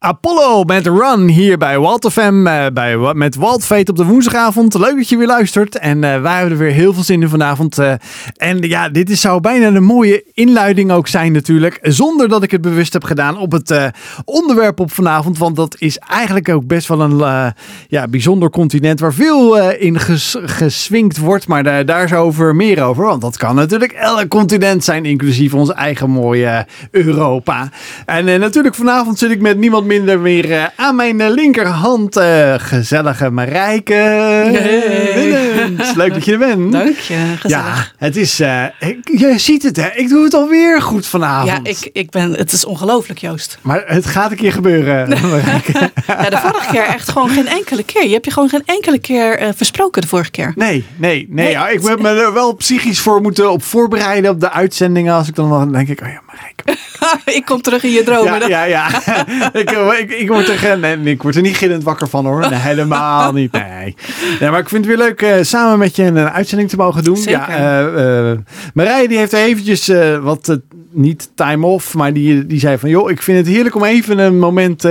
Apollo met Run hier bij Walt FM, uh, bij, met Walt op de woensdagavond. Leuk dat je weer luistert en uh, wij hebben er weer heel veel zin in vanavond. Uh, en ja, dit is, zou bijna een mooie inluiding ook zijn natuurlijk, zonder dat ik het bewust heb gedaan op het onderwerp op vanavond. Want dat is eigenlijk ook best wel een ja, bijzonder continent waar veel in ges, geswinkt wordt. Maar daar, daar is over meer over, want dat kan natuurlijk elk continent zijn, inclusief ons eigen mooie Europa. En natuurlijk vanavond zit ik met niemand minder weer uh, aan mijn uh, linkerhand. Uh, gezellige Marijke. Hey. Leuk dat je er bent. Dank je, gezellig. Ja, het is, ik, je ziet het hè, ik doe het alweer goed vanavond. Ja, ik, ik ben, het is ongelooflijk Joost. Maar het gaat een keer gebeuren, Marijke. ja, de vorige keer echt gewoon geen enkele keer. Je hebt je gewoon geen enkele keer versproken de vorige keer. Nee, nee, nee. nee ja, ik heb me er wel psychisch voor moeten op voorbereiden op de uitzendingen. Als ik dan wel denk ik, oh ja, Ik kom terug in je dromen. Ja, ja, ja. ik, ik, ik, word er, nee, ik word er niet gillend wakker van hoor. Nee, helemaal niet. Nee. nee. Maar ik vind het weer leuk uh, samen met je een, uitzending te mogen doen. Zeker. Ja, uh, uh, Marije die heeft eventjes wat, niet time off, maar die, die zei van joh, ik vind het heerlijk om even een moment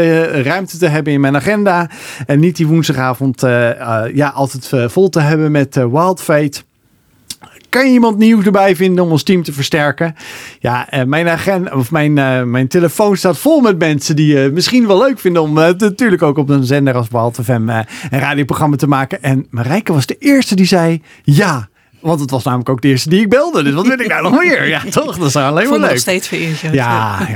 ruimte te hebben in mijn agenda. En niet die woensdagavond ja, altijd vol te hebben met Wild Fate kan je iemand nieuw erbij vinden om ons team te versterken? Ja, uh, mijn agenda of mijn, uh, mijn telefoon staat vol met mensen die uh, misschien wel leuk vinden om natuurlijk ook op een zender als Behalve FM een radioprogramma te maken. En Marijke was de eerste die zei ja. Want het was namelijk ook de eerste die ik belde. Dus wat wil ik nou nog meer? Ja, toch? Dat is alleen maar leuk. nog steeds vereerd. Ja,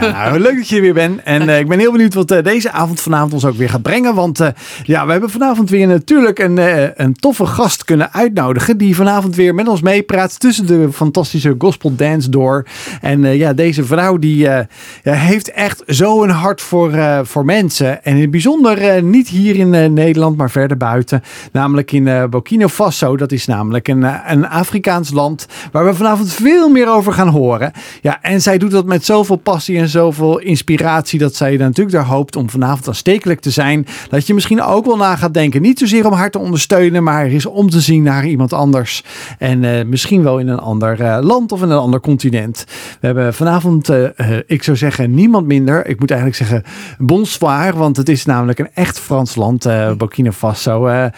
ja nou, leuk dat je er weer bent. En uh, ik ben heel benieuwd wat uh, deze avond vanavond ons ook weer gaat brengen. Want uh, ja, we hebben vanavond weer natuurlijk een, een toffe gast kunnen uitnodigen. Die vanavond weer met ons meepraat tussen de fantastische gospel dance door. En ja, deze vrouw die ja, heeft echt zo een hart voor, voor mensen. En in het bijzonder niet hier in Nederland, maar verder buiten. Namelijk in Burkina Faso. Dat is namelijk een, een Afrikaans land waar we vanavond veel meer over gaan horen. Ja, en zij doet dat met zoveel passie en zoveel inspiratie dat zij natuurlijk daar hoopt om vanavond aanstekelijk te zijn. Dat je misschien ook wel na gaat denken. Niet zozeer om haar te ondersteunen, maar is om te zien naar iemand anders. En uh, misschien wel in een ander uh, land of in een ander continent. We hebben vanavond, uh, ik zou zeggen, niemand minder. Ik moet eigenlijk zeggen bonsoir, want het is namelijk een echt Frans land, Burkina Faso.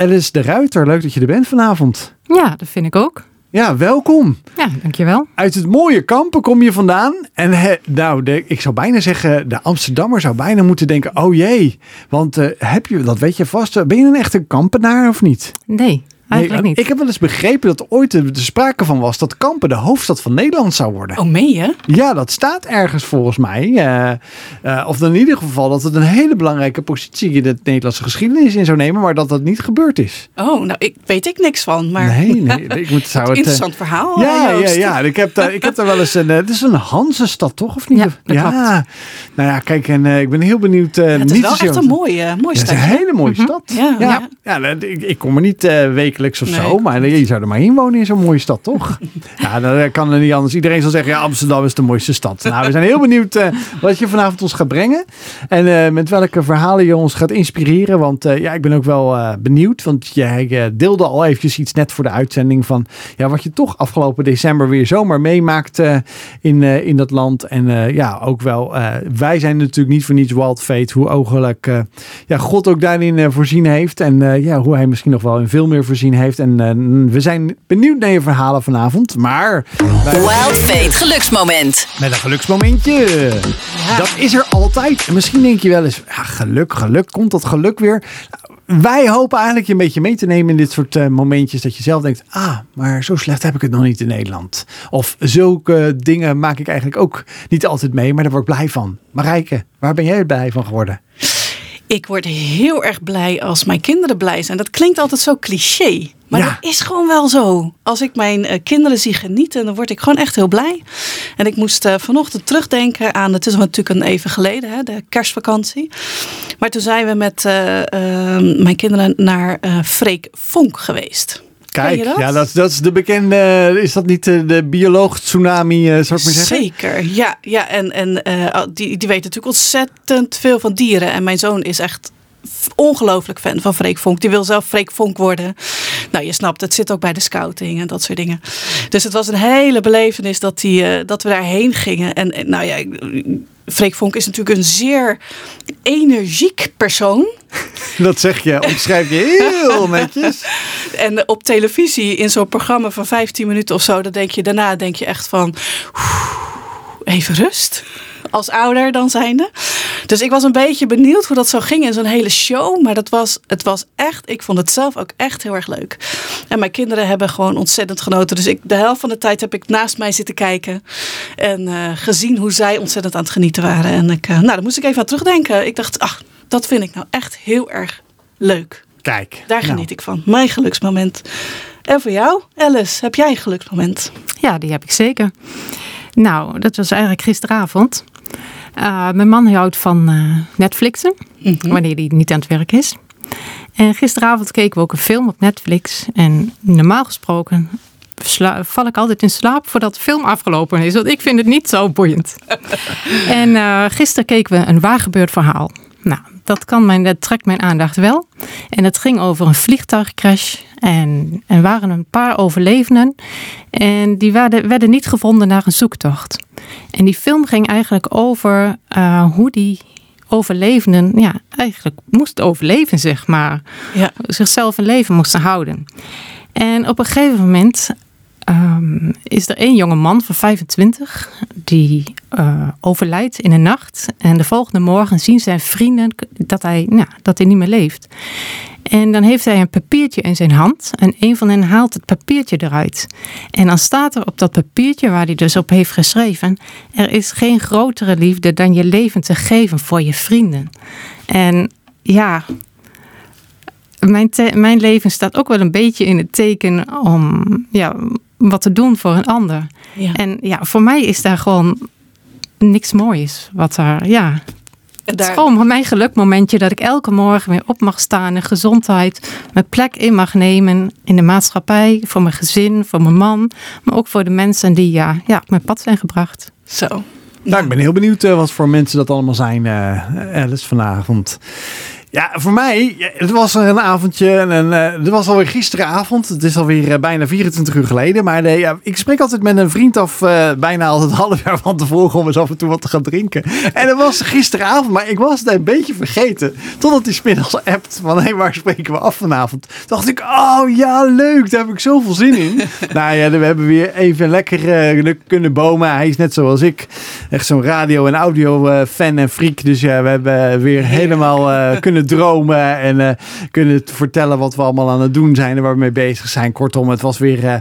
Alice de Ruiter, leuk dat je er bent vanavond. Ja, dat vind ik ook. Ja, welkom. Ja, dankjewel. Uit het mooie kampen kom je vandaan. En he, nou, de, ik zou bijna zeggen, de Amsterdammer zou bijna moeten denken, oh jee. Want uh, heb je, dat weet je vast, ben je een echte kampenaar of niet? Nee. Eigenlijk niet. Ik heb wel eens begrepen dat ooit er sprake van was dat Kampen de hoofdstad van Nederland zou worden. Oh, meen je? Ja, dat staat ergens volgens mij. Uh, uh, of dan in ieder geval dat het een hele belangrijke positie in de Nederlandse geschiedenis in zou nemen, maar dat dat niet gebeurd is. Oh, nou, ik weet ik niks van. Maar... Nee, nee. Ik moet, zou het, interessant verhaal. Ja, ja, ja. Ik heb, daar, ik heb daar wel eens een. Het is een Hansestad, toch? Of niet? Ja, dat ja. Nou ja, kijk, en ik ben heel benieuwd. Het is niet wel echt een mooie, mooie stad. Het is een hele mooie mm -hmm. stad. Ja, ja. ja. ik, ik kom er niet wekelijks of nee. zo, maar je zou er maar in wonen in zo'n mooie stad, toch? ja, dan kan er niet anders. Iedereen zal zeggen, ja, Amsterdam is de mooiste stad. Nou, we zijn heel benieuwd uh, wat je vanavond ons gaat brengen. En uh, met welke verhalen je ons gaat inspireren. Want uh, ja, ik ben ook wel benieuwd. Want jij deelde al eventjes iets net voor de uitzending van... Ja, wat je toch afgelopen december weer zomaar meemaakt in, in dat land. En ja, ook wel... wij zijn natuurlijk niet voor niets Wild Fate. Hoe ogelijk ja, God ook daarin voorzien heeft. En ja, hoe hij misschien nog wel in veel meer voorzien heeft. En we zijn benieuwd naar je verhalen vanavond. Maar. Wild Fate geluksmoment. Met een geluksmomentje. Dat is er altijd. En misschien denk je wel eens: ja, geluk, geluk. Komt dat geluk weer? Wij hopen eigenlijk je een beetje mee te nemen in dit soort uh, momentjes. Dat je zelf denkt: ah, maar zo slecht heb ik het nog niet in Nederland. Of zulke dingen maak ik eigenlijk ook niet altijd mee, maar daar word ik blij van. Marijke, waar ben jij blij van geworden? Ik word heel erg blij als mijn kinderen blij zijn. Dat klinkt altijd zo cliché. Maar ja. dat is gewoon wel zo. Als ik mijn uh, kinderen zie genieten, dan word ik gewoon echt heel blij. En ik moest uh, vanochtend terugdenken aan, het is natuurlijk een even geleden, hè, de kerstvakantie. Maar toen zijn we met uh, mijn kinderen naar Freek Vonk geweest. Kijk, dat? ja, dat, dat is de bekende, is dat niet de bioloog tsunami, zou ik maar zeggen? Zeker, ja. ja en en die, die weet natuurlijk ontzettend veel van dieren. En mijn zoon is echt ongelooflijk fan van Freek Vonk. Die wil zelf Freek Vonk worden. Nou, je snapt, het zit ook bij de scouting en dat soort dingen. Dus het was een hele belevenis dat, die, uh, dat we daarheen gingen. En, en nou ja, Freek Vonk is natuurlijk een zeer energiek persoon. Dat zeg je, omschrijf je heel netjes. En op televisie in zo'n programma van 15 minuten of zo, dan denk je daarna denk je echt van even rust. Als ouder dan zijnde. Dus ik was een beetje benieuwd hoe dat zo ging in zo'n hele show. Maar dat was, het was echt, ik vond het zelf ook echt heel erg leuk. En mijn kinderen hebben gewoon ontzettend genoten. Dus ik, de helft van de tijd heb ik naast mij zitten kijken. En uh, gezien hoe zij ontzettend aan het genieten waren. En ik, uh, nou, daar moest ik even aan terugdenken. Ik dacht, ach, dat vind ik nou echt heel erg leuk. Kijk. Daar geniet nou. ik van. Mijn geluksmoment. En voor jou, Alice, heb jij een geluksmoment? Ja, die heb ik zeker. Nou, dat was eigenlijk gisteravond. Uh, mijn man houdt van uh, Netflixen, mm -hmm. wanneer hij niet aan het werk is. En gisteravond keken we ook een film op Netflix. En normaal gesproken val ik altijd in slaap voordat de film afgelopen is. Want ik vind het niet zo boeiend. en uh, gisteren keken we een waargebeurd verhaal. Nou, dat, kan mijn, dat trekt mijn aandacht wel. En het ging over een vliegtuigcrash. En er waren een paar overlevenden. En die werden, werden niet gevonden na een zoektocht. En die film ging eigenlijk over uh, hoe die overlevenden ja, eigenlijk moesten overleven, zeg maar. Ja. Zichzelf een leven moesten houden. En op een gegeven moment um, is er één jonge man van 25 die uh, overlijdt in de nacht. En de volgende morgen zien zijn vrienden dat hij, nou, dat hij niet meer leeft. En dan heeft hij een papiertje in zijn hand. En een van hen haalt het papiertje eruit. En dan staat er op dat papiertje waar hij dus op heeft geschreven: Er is geen grotere liefde dan je leven te geven voor je vrienden. En ja, mijn, mijn leven staat ook wel een beetje in het teken om ja, wat te doen voor een ander. Ja. En ja, voor mij is daar gewoon niks moois. Wat daar, ja. Het is gewoon mijn gelukmomentje dat ik elke morgen weer op mag staan in gezondheid. Mijn plek in mag nemen in de maatschappij. Voor mijn gezin, voor mijn man. Maar ook voor de mensen die ja, ja, op mijn pad zijn gebracht. Zo. Nou, ik ben heel benieuwd uh, wat voor mensen dat allemaal zijn, uh, Alice, vanavond. Ja, voor mij, het was een avondje en uh, het was alweer gisteravond. Het is alweer uh, bijna 24 uur geleden. Maar uh, ja, ik spreek altijd met een vriend af, bijna altijd half jaar van tevoren om eens af en toe wat te gaan drinken. En dat was gisteravond, maar ik was het een beetje vergeten. Totdat hij smiddags appt van, hé, hey, waar spreken we af vanavond? Toen dacht ik, oh ja, leuk, daar heb ik zoveel zin in. nou ja, we hebben weer even lekker kunnen bomen. Hij is net zoals ik, echt zo'n radio- en audio-fan en freak. Dus ja, we hebben weer helemaal kunnen dromen en uh, kunnen vertellen wat we allemaal aan het doen zijn en waar we mee bezig zijn. Kortom, het was weer uh,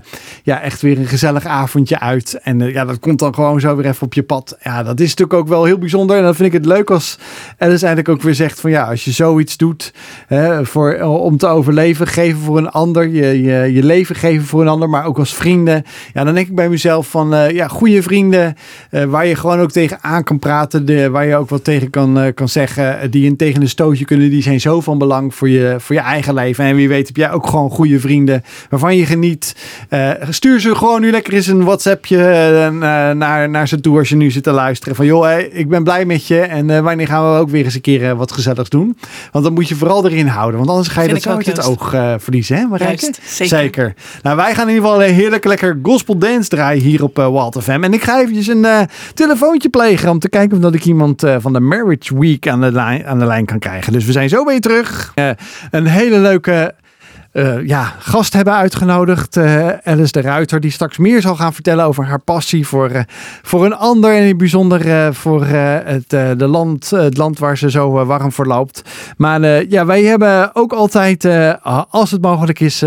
ja, echt weer een gezellig avondje uit. En uh, ja, dat komt dan gewoon zo weer even op je pad. Ja, dat is natuurlijk ook wel heel bijzonder. En dan vind ik het leuk als Alice eigenlijk ook weer zegt van ja, als je zoiets doet voor, om te overleven, geven voor een ander, je, je, je leven geven voor een ander, maar ook als vrienden. Ja, dan denk ik bij mezelf van ja, goede vrienden waar je gewoon ook tegen aan kan praten, de, waar je ook wat tegen kan, kan zeggen, die een tegen een stootje kunnen die zijn zo van belang voor je, voor je eigen leven. En wie weet heb jij ook gewoon goede vrienden waarvan je geniet. Uh, stuur ze gewoon nu lekker eens een WhatsAppje uh, naar, naar ze toe als je nu zit te luisteren. Van joh, hey, ik ben blij met je en uh, wanneer gaan we ook weer eens een keer wat gezelligs doen. Want dan moet je vooral erin houden. Want anders ga je Vind dat zo uit het oog verliezen. Hè, zeker. zeker. Nou, wij gaan in ieder geval een heerlijk lekker gospel dance draaien hier op Walt FM. En ik ga eventjes een telefoontje plegen om te kijken of dat ik iemand van de Marriage Week aan de, lijn, aan de lijn kan krijgen. Dus we zijn zo weer terug. Uh, een hele leuke uh, ja, gast hebben uitgenodigd. Uh, Alice de Ruiter, die straks meer zal gaan vertellen over haar passie voor, uh, voor een ander. En in het bijzonder voor het, de land, het land waar ze zo warm voor loopt. Maar ja, wij hebben ook altijd, als het mogelijk is,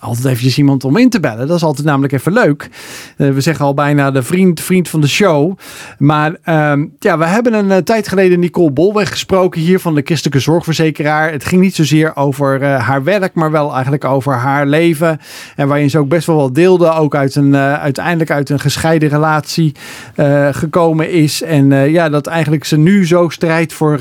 altijd eventjes iemand om in te bellen. Dat is altijd namelijk even leuk. we zeggen al bijna de vriend, vriend van de show. Maar ehm, ja, we hebben een tijd geleden Nicole Bolweg gesproken hier van de Christelijke Zorgverzekeraar. Het ging niet zozeer over haar werk, maar wel eigenlijk over haar leven. En waarin ze ook best wel wat deelde. Ook uit een, uh, uiteindelijk uit een gescheiden relatie uh, gekomen is. En uh, ja, dat eigenlijk ze nu zo strijdt voor,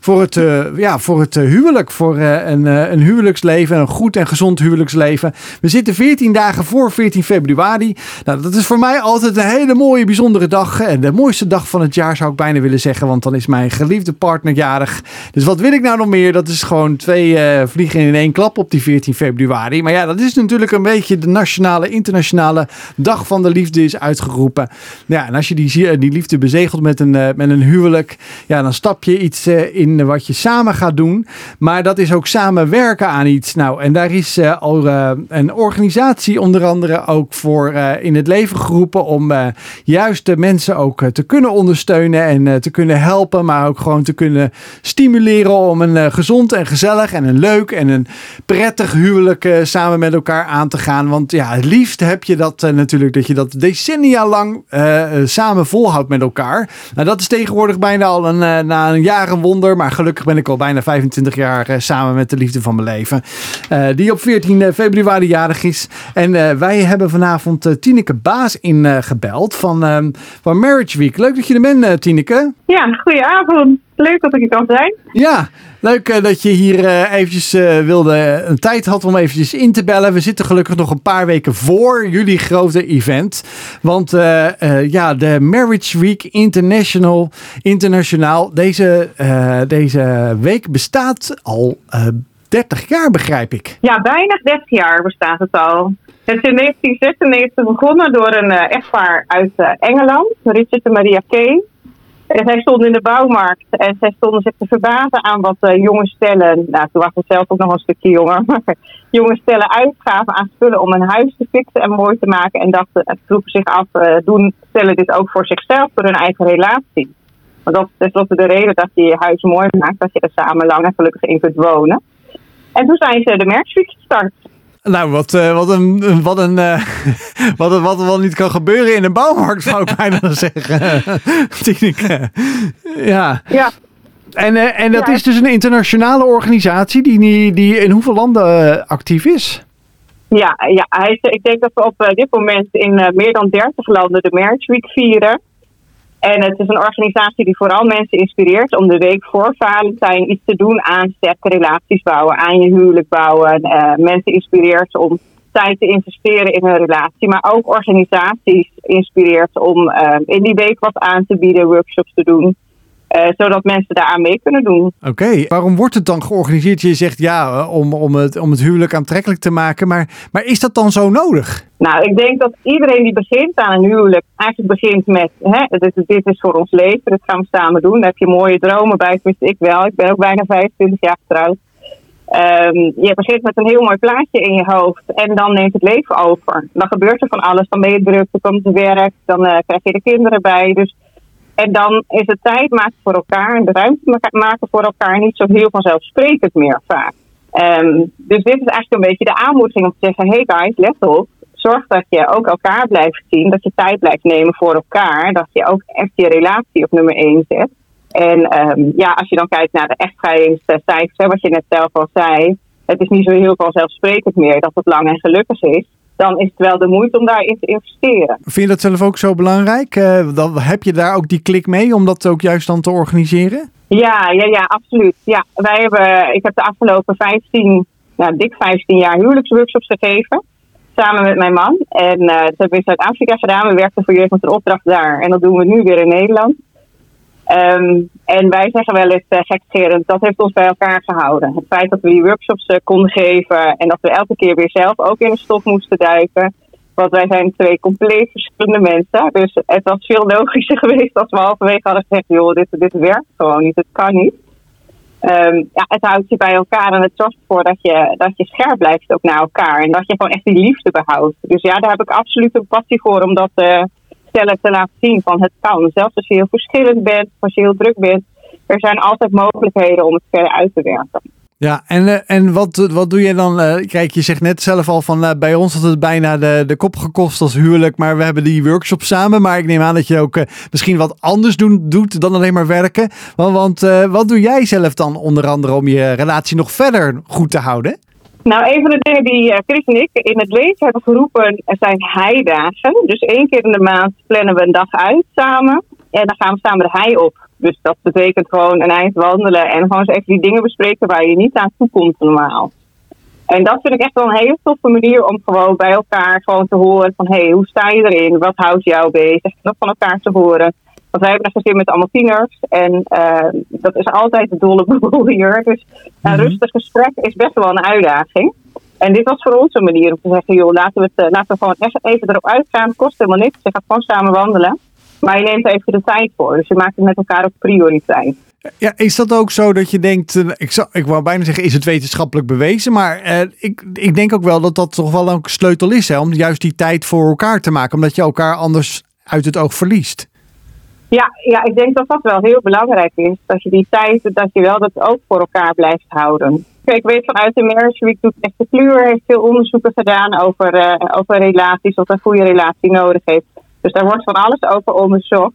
voor het, ja, voor het huwelijk. Voor een, een huwelijksleven. Een goed en gezond huwelijksleven. We zitten 14 dagen voor 14 februari. Nou, dat is voor mij altijd een hele mooie, bijzondere dag. En de mooiste dag van het jaar zou ik bijna willen zeggen. Want dan is mijn geliefde partner jarig. Dus wat wil ik nou nog meer? Dat is gewoon twee vliegen in één klap op die 14 februari. Maar ja, dat is natuurlijk een beetje de nationale, internationale dag van de liefde is uitgeroepen. Ja, en als je die, die liefde bezegelt met een, met een huwelijk, ja, dan stap je iets in wat je samen gaat doen. Maar dat is ook samen werken aan iets. Nou, en daar is al een organisatie onder andere ook voor in het leven geroepen om juist de mensen ook te kunnen ondersteunen en te kunnen helpen, maar ook gewoon te kunnen stimuleren om een gezond en gezellig en een leuk en een prettig huwelijk uh, samen met elkaar aan te gaan. Want ja, het liefst heb je dat uh, natuurlijk, dat je dat decennia lang uh, samen volhoudt met elkaar. Nou, dat is tegenwoordig bijna al een, na een jaar een wonder. Maar gelukkig ben ik al bijna 25 jaar samen met de liefde van mijn leven. die op 14 februari jarig is. En wij hebben vanavond Tineke Baas ingebeld van, van Marriage Week. Leuk dat je er bent, Tineke. Ja, goedenavond. Leuk dat ik er kan zijn. Ja, leuk uh, dat je hier uh, eventjes uh, wilde, een tijd had om eventjes in te bellen. We zitten gelukkig nog een paar weken voor jullie grote event. Want ja, de Marriage Week International, internationaal, deze, deze week bestaat al 30 jaar, begrijp ik. Ja, bijna 30 jaar bestaat het al. Het is in 1996 begonnen door een echtpaar uit Engeland, Richard en Maria Kay. En zij stonden in de bouwmarkt en zij stonden zich te verbazen aan wat uh, jonge stellen, nou toen was ik zelf ook nog een stukje jonger, maar jonge stellen uitgaven aan spullen om een huis te fixen en mooi te maken. En dachten, het vroegen zich af, uh, doen stellen dit ook voor zichzelf, voor hun eigen relatie? Want dat is tenslotte de reden dat je je huis mooi maakt, dat je er samen lang en gelukkig in kunt wonen. En toen zijn ze de Merksuite gestart. Nou, wat, uh, wat een, wat een, uh, wat, wat, wat wel niet kan gebeuren in een bouwmarkt, zou ik bijna zeggen. Tineke. Ja. ja. En, uh, en dat ja. is dus een internationale organisatie die, die in hoeveel landen actief is? Ja, ja hij, ik denk dat we op dit moment in meer dan 30 landen de Marriage Week vieren. En het is een organisatie die vooral mensen inspireert om de week voor Valentijn iets te doen aan sterke relaties bouwen, aan je huwelijk bouwen. Uh, mensen inspireert om tijd te investeren in een relatie, maar ook organisaties inspireert om uh, in die week wat aan te bieden, workshops te doen. Uh, zodat mensen daaraan mee kunnen doen. Oké, okay. waarom wordt het dan georganiseerd? Je zegt ja, om, om, het, om het huwelijk aantrekkelijk te maken, maar, maar is dat dan zo nodig? Nou, ik denk dat iedereen die begint aan een huwelijk eigenlijk begint met: hè, dit, dit is voor ons leven, dat gaan we samen doen. Daar heb je mooie dromen bij, tenminste ik wel. Ik ben ook bijna 25 jaar getrouwd. Um, je begint met een heel mooi plaatje in je hoofd en dan neemt het leven over. Dan gebeurt er van alles. Dan ben je druk, dan komt het werk, dan uh, krijg je de kinderen bij. Dus en dan is het tijd maken voor elkaar en de ruimte maken voor elkaar niet zo heel vanzelfsprekend meer vaak. Um, dus dit is eigenlijk een beetje de aanmoediging om te zeggen: hey guys, let op. Zorg dat je ook elkaar blijft zien, dat je tijd blijft nemen voor elkaar, dat je ook echt je relatie op nummer 1 zet. En um, ja, als je dan kijkt naar de echtscheidingscijfers, wat je net zelf al zei, het is niet zo heel vanzelfsprekend meer dat het lang en gelukkig is dan is het wel de moeite om daarin te investeren. Vind je dat zelf ook zo belangrijk? Uh, dan heb je daar ook die klik mee om dat ook juist dan te organiseren? Ja, ja, ja, absoluut. Ja, wij hebben, ik heb de afgelopen 15, nou, dik 15 jaar huwelijksworkshops gegeven. Samen met mijn man. En uh, dat hebben we in Zuid-Afrika gedaan. We werkten voor jeugd met een opdracht daar. En dat doen we nu weer in Nederland. Um, en wij zeggen wel eens uh, dat heeft ons bij elkaar gehouden. Het feit dat we die workshops uh, konden geven en dat we elke keer weer zelf ook in de stof moesten duiken. Want wij zijn twee compleet verschillende mensen. Dus het was veel logischer geweest als we halverwege hadden gezegd, joh, dit, dit werkt gewoon niet, het kan niet. Um, ja, het houdt je bij elkaar en het zorgt ervoor dat je, dat je scherp blijft ook naar elkaar. En dat je gewoon echt die liefde behoudt. Dus ja, daar heb ik absoluut een passie voor om dat... Uh, stellen te laten zien van het kan. Zelfs als je heel verschillend bent, als je heel druk bent, er zijn altijd mogelijkheden om het verder uit te werken. Ja, en, uh, en wat, wat doe je dan? Uh, kijk, je zegt net zelf al van uh, bij ons had het bijna de, de kop gekost als huwelijk, maar we hebben die workshop samen. Maar ik neem aan dat je ook misschien wat anders doet dan alleen maar werken. Want, want wat doe jij zelf dan onder andere om je relatie nog verder goed te houden? Nou, een van de dingen die uh, Chris en ik in het leven hebben geroepen zijn heidagen. Dus één keer in de maand plannen we een dag uit samen. En dan gaan we samen de hei op. Dus dat betekent gewoon een eind wandelen en gewoon eens even die dingen bespreken waar je niet aan toe komt normaal. En dat vind ik echt wel een hele toffe manier om gewoon bij elkaar gewoon te horen van hé, hey, hoe sta je erin? Wat houdt jou bezig? Nog van elkaar te horen. Want wij hebben een gezin met allemaal tieners. En uh, dat is altijd de dolle boel hier. Dus een mm -hmm. rustig gesprek is best wel een uitdaging. En dit was voor ons een manier om te zeggen, joh, laten we, het, laten we gewoon echt even erop uitgaan. Het kost helemaal niks. Je gaat gewoon samen wandelen. Maar je neemt even de tijd voor. Dus je maakt het met elkaar ook prioriteit. Ja, is dat ook zo dat je denkt, ik, zou, ik wou bijna zeggen, is het wetenschappelijk bewezen? Maar eh, ik, ik denk ook wel dat dat toch wel een sleutel is, hè, om juist die tijd voor elkaar te maken, omdat je elkaar anders uit het oog verliest. Ja, ja, ik denk dat dat wel heel belangrijk is. Dat je die tijd, dat je wel dat ook voor elkaar blijft houden. Kijk, ik weet vanuit de Marriage Week doet echt de Kluur heeft veel onderzoeken gedaan over, uh, over relaties, of een goede relatie nodig heeft. Dus daar wordt van alles over onderzocht.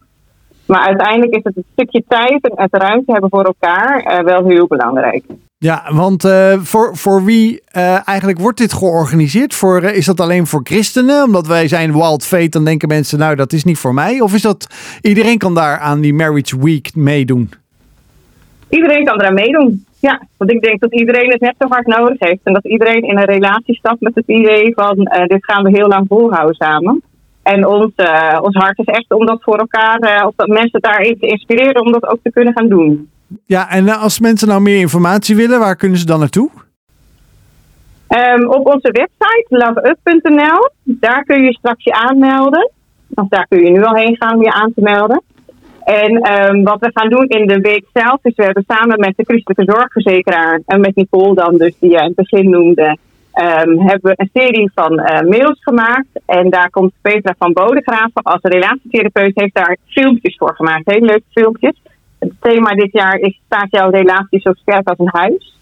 Maar uiteindelijk is het een stukje tijd en het ruimte hebben voor elkaar uh, wel heel belangrijk. Ja, want uh, voor, voor wie uh, eigenlijk wordt dit georganiseerd? Voor, is dat alleen voor christenen? Omdat wij zijn Wild Fate, dan denken mensen, nou dat is niet voor mij. Of is dat, iedereen kan daar aan die Marriage Week meedoen? Iedereen kan eraan meedoen, ja. Want ik denk dat iedereen het net zo hard nodig heeft. En dat iedereen in een relatie stapt met het idee van, dit gaan we heel lang volhouden samen. En ons, ons hart is echt om dat voor elkaar, of dat mensen daarin te inspireren om dat ook te kunnen gaan doen. Ja, en als mensen nou meer informatie willen, waar kunnen ze dan naartoe? Um, op onze website loveup.nl, daar kun je straks je aanmelden. Of daar kun je nu al heen gaan om je aan te melden. En um, wat we gaan doen in de week zelf is, we hebben samen met de christelijke zorgverzekeraar en met Nicole dan dus, die je in het begin noemde, Um, hebben we een serie van uh, mails gemaakt. En daar komt Petra van Bodegraven als relatietherapeut heeft daar filmpjes voor gemaakt. Hele leuke filmpjes. Het thema dit jaar is staat jouw relatie zo sterk als een huis.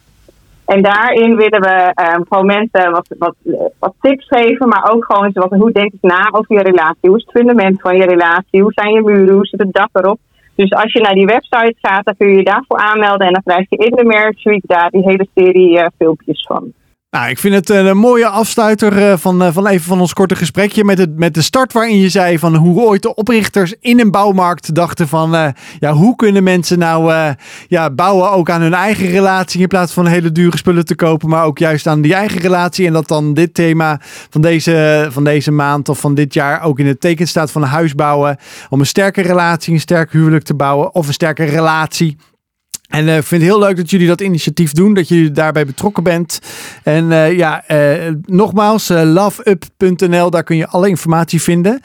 En daarin willen we um, gewoon mensen wat, wat, tips geven, maar ook gewoon eens wat, hoe denk ik na over je relatie? Hoe is het fundament van je relatie? Hoe zijn je muren? Hoe zit het dak erop? Dus als je naar die website gaat, dan kun je je daarvoor aanmelden en dan krijg je in de Marriage Week daar die hele serie uh, filmpjes van. Nou, ik vind het een mooie afsluiter van, van even van ons korte gesprekje met, het, met de start waarin je zei van hoe ooit de oprichters in een bouwmarkt dachten van uh, ja, hoe kunnen mensen nou ja, bouwen ook aan hun eigen relatie in plaats van hele dure spullen te kopen, maar ook juist aan die eigen relatie en dat dan dit thema van deze, van deze maand of van dit jaar ook in het teken staat van huis bouwen om een sterke relatie, een sterk huwelijk te bouwen of een sterke relatie. En ik uh, vind het heel leuk dat jullie dat initiatief doen, dat jullie daarbij betrokken bent. En uh, ja, uh, nogmaals, loveup.nl, daar kun je alle informatie vinden.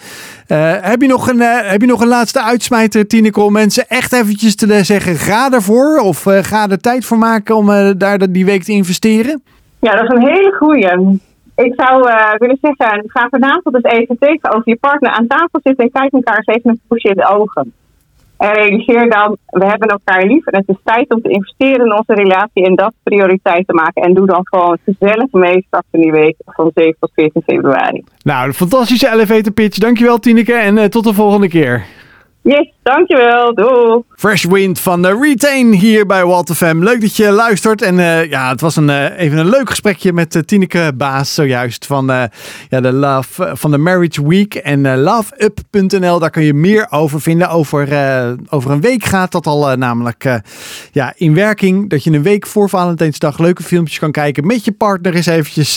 heb, je nog een, heb je nog een laatste uitsmijter, Tineke, om mensen echt eventjes te zeggen, ga ervoor of ga er tijd voor maken om daar die week te investeren? Ja, dat is een hele goeie. Ik zou willen zeggen, ga vanavond eens even tegenover je partner aan tafel zitten en kijk elkaar eens even met poesje in de ogen. En realiseer dan, we hebben elkaar lief en het is tijd om te investeren in onze relatie en dat prioriteit te maken. En doe dan gewoon gezellig mee straks in die week van 7 tot 14 februari. Nou, een fantastische elevator pitch. Dankjewel Tineke en uh, tot de volgende keer. Yes, dankjewel. Doei. Fresh Wind van de Retain hier bij Walter Fam. Leuk dat je luistert. En uh, ja, het was een, uh, even een leuk gesprekje met Tineke Baas zojuist van, ja, de Love, van de Marriage Week. En loveup.nl, daar kun je meer over vinden. Over, over een week gaat dat al namelijk ja, in werking. Dat je een week voor Valentijnsdag leuke filmpjes kan kijken. Met je partner eens eventjes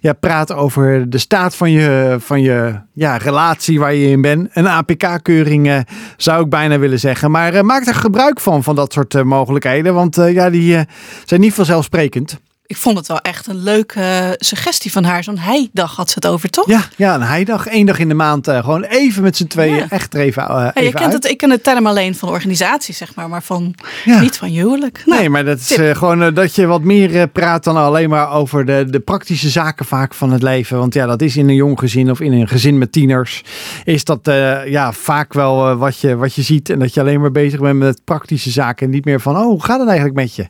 ja, praten over de staat van je, van je ja, relatie waar je in bent. Een APK-keuring zou ik bijna willen zeggen. Maar uh, maak er gebruik van, van dat soort uh, mogelijkheden. Want uh, ja, die zijn niet vanzelfzelfsprekend. Ik vond het wel echt een leuke suggestie van haar. Zo'n heidag had ze het over, toch? Ja, ja een heidag. Eén dag in de maand. gewoon even met z'n tweeën. Ja. Echt er even, uh, ja, je kent uit. het, ik ken het term alleen van organisatie, zeg maar. Maar van, ja. niet van huwelijk. Nou, nee, maar dat is uh, gewoon dat je wat meer praat dan alleen maar over de, de praktische zaken vaak van het leven. Want ja, dat is in een jong gezin of in een gezin met tieners. Is dat ja, vaak wel wat, je, wat je ziet. En dat je alleen maar bezig bent met praktische zaken. En niet meer van, oh, hoe gaat het eigenlijk met je?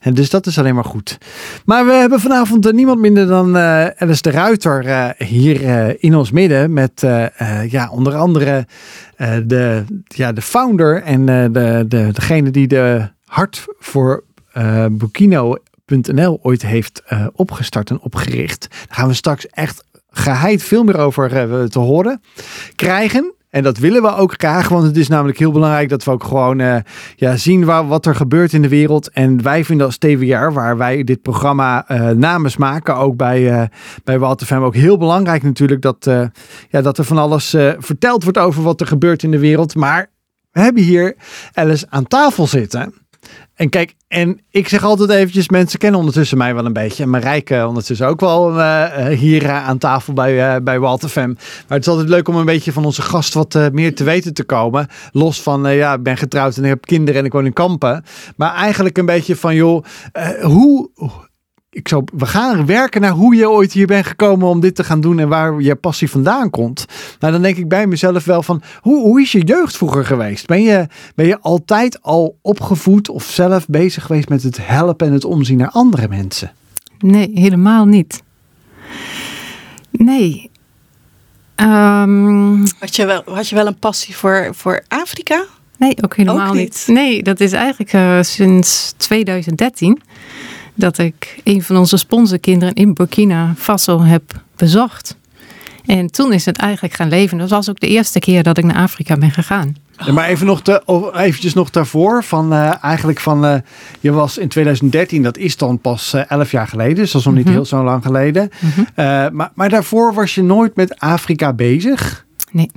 En dus dat is alleen maar goed. Maar we hebben vanavond uh, niemand minder dan uh, Alice de Ruiter uh, hier in ons midden. Met ja, onder andere de, ja, de founder en de, de, degene die de hart voor Bukino.nl ooit heeft opgestart en opgericht. Daar gaan we straks echt geheid veel meer over te horen krijgen. En dat willen we ook graag, want het is namelijk heel belangrijk dat we ook gewoon uh, ja, zien waar, wat er gebeurt in de wereld. En wij vinden als TWR, waar wij dit programma uh, namens maken, ook bij, uh, bij Walter ook heel belangrijk natuurlijk dat, ja, dat er van alles verteld wordt over wat er gebeurt in de wereld. Maar we hebben hier Alice aan tafel zitten. En kijk, en ik zeg altijd eventjes, mensen kennen ondertussen mij wel een beetje. En Marijke ondertussen ook wel uh, hier uh, aan tafel bij, uh, bij Walter Fem. Maar het is altijd leuk om een beetje van onze gast wat meer te weten te komen. Los van, ja, ik ben getrouwd en ik heb kinderen en ik woon in Kampen. Maar eigenlijk een beetje van, joh, hoe ik zou, we gaan werken naar hoe je ooit hier bent gekomen om dit te gaan doen en waar je passie vandaan komt. Nou, dan denk ik bij mezelf wel van, hoe, hoe is je jeugd vroeger geweest? Ben je, ben je altijd al opgevoed of zelf bezig geweest met het helpen en het omzien naar andere mensen? Nee, helemaal niet. Nee. Um, had, je wel, had je wel een passie voor, voor Afrika? Nee, ook helemaal ook niet. niet. Nee, dat is eigenlijk uh, sinds 2013 dat ik een van onze sponsorkinderen in Burkina Faso heb bezocht. En toen is het eigenlijk gaan leven. Dat was ook de eerste keer dat ik naar Afrika ben gegaan. Ja, maar even nog, te, eventjes nog daarvoor. Van, uh, eigenlijk van, uh, je was in 2013, dat is dan pas uh, elf jaar geleden. Dus dat is nog niet mm -hmm. heel zo lang geleden. Mm -hmm. maar, maar daarvoor was je nooit met Afrika bezig? Nee.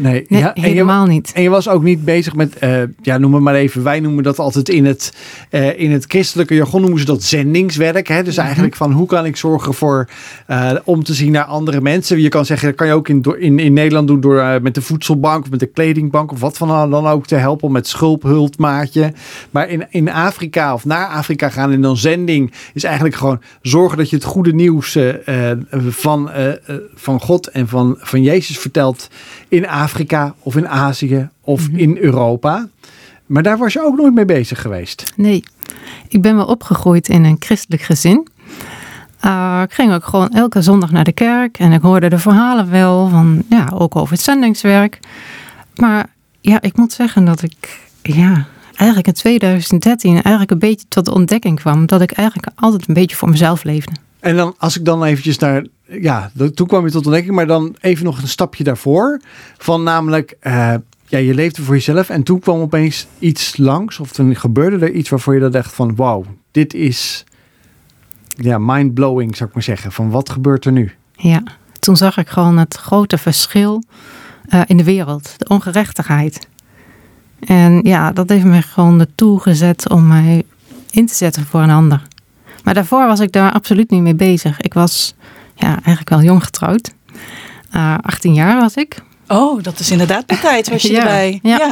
Nee, nee ja, helemaal niet. En je was ook niet bezig met, uh, ja, noem het maar even, wij noemen dat altijd in het, uh, in het christelijke jargon noemen ze dat zendingswerk. Hè? Dus mm -hmm. eigenlijk van hoe kan ik zorgen voor uh, om te zien naar andere mensen. Je kan zeggen, dat kan je ook in, in, in Nederland doen door met de voedselbank of met de kledingbank of wat van dan ook te helpen met schulphultmaatje. Maar in, in Afrika of naar Afrika gaan in een zending is eigenlijk gewoon zorgen dat je het goede nieuws van, van God en van, van Jezus vertelt in Afrika of in Azië of mm -hmm. in Europa. Maar daar was je ook nooit mee bezig geweest. Nee, ik ben wel opgegroeid in een christelijk gezin. Uh, ik ging ook gewoon elke zondag naar de kerk en ik hoorde de verhalen wel van, ja, ook over het zendingswerk. Maar ja, ik moet zeggen dat ik, ja, eigenlijk in 2013 eigenlijk een beetje tot de ontdekking kwam dat ik eigenlijk altijd een beetje voor mezelf leefde. En dan, als ik dan eventjes naar, ja, toen kwam je tot ontdekking, maar dan even nog een stapje daarvoor. Van namelijk, uh, ja, je leefde voor jezelf en toen kwam opeens iets langs, of toen gebeurde er iets waarvoor je dat dacht van, wauw, dit is, ja, mind-blowing zou ik maar zeggen. Van wat gebeurt er nu? Ja, toen zag ik gewoon het grote verschil uh, in de wereld, de ongerechtigheid. En ja, dat heeft me gewoon ertoe gezet om mij in te zetten voor een ander. Maar daarvoor was ik daar absoluut niet mee bezig. Ik was ja, eigenlijk wel jong getrouwd. Uh, 18 jaar was ik. Oh, dat is inderdaad de tijd was je ja, erbij. Ja. ja.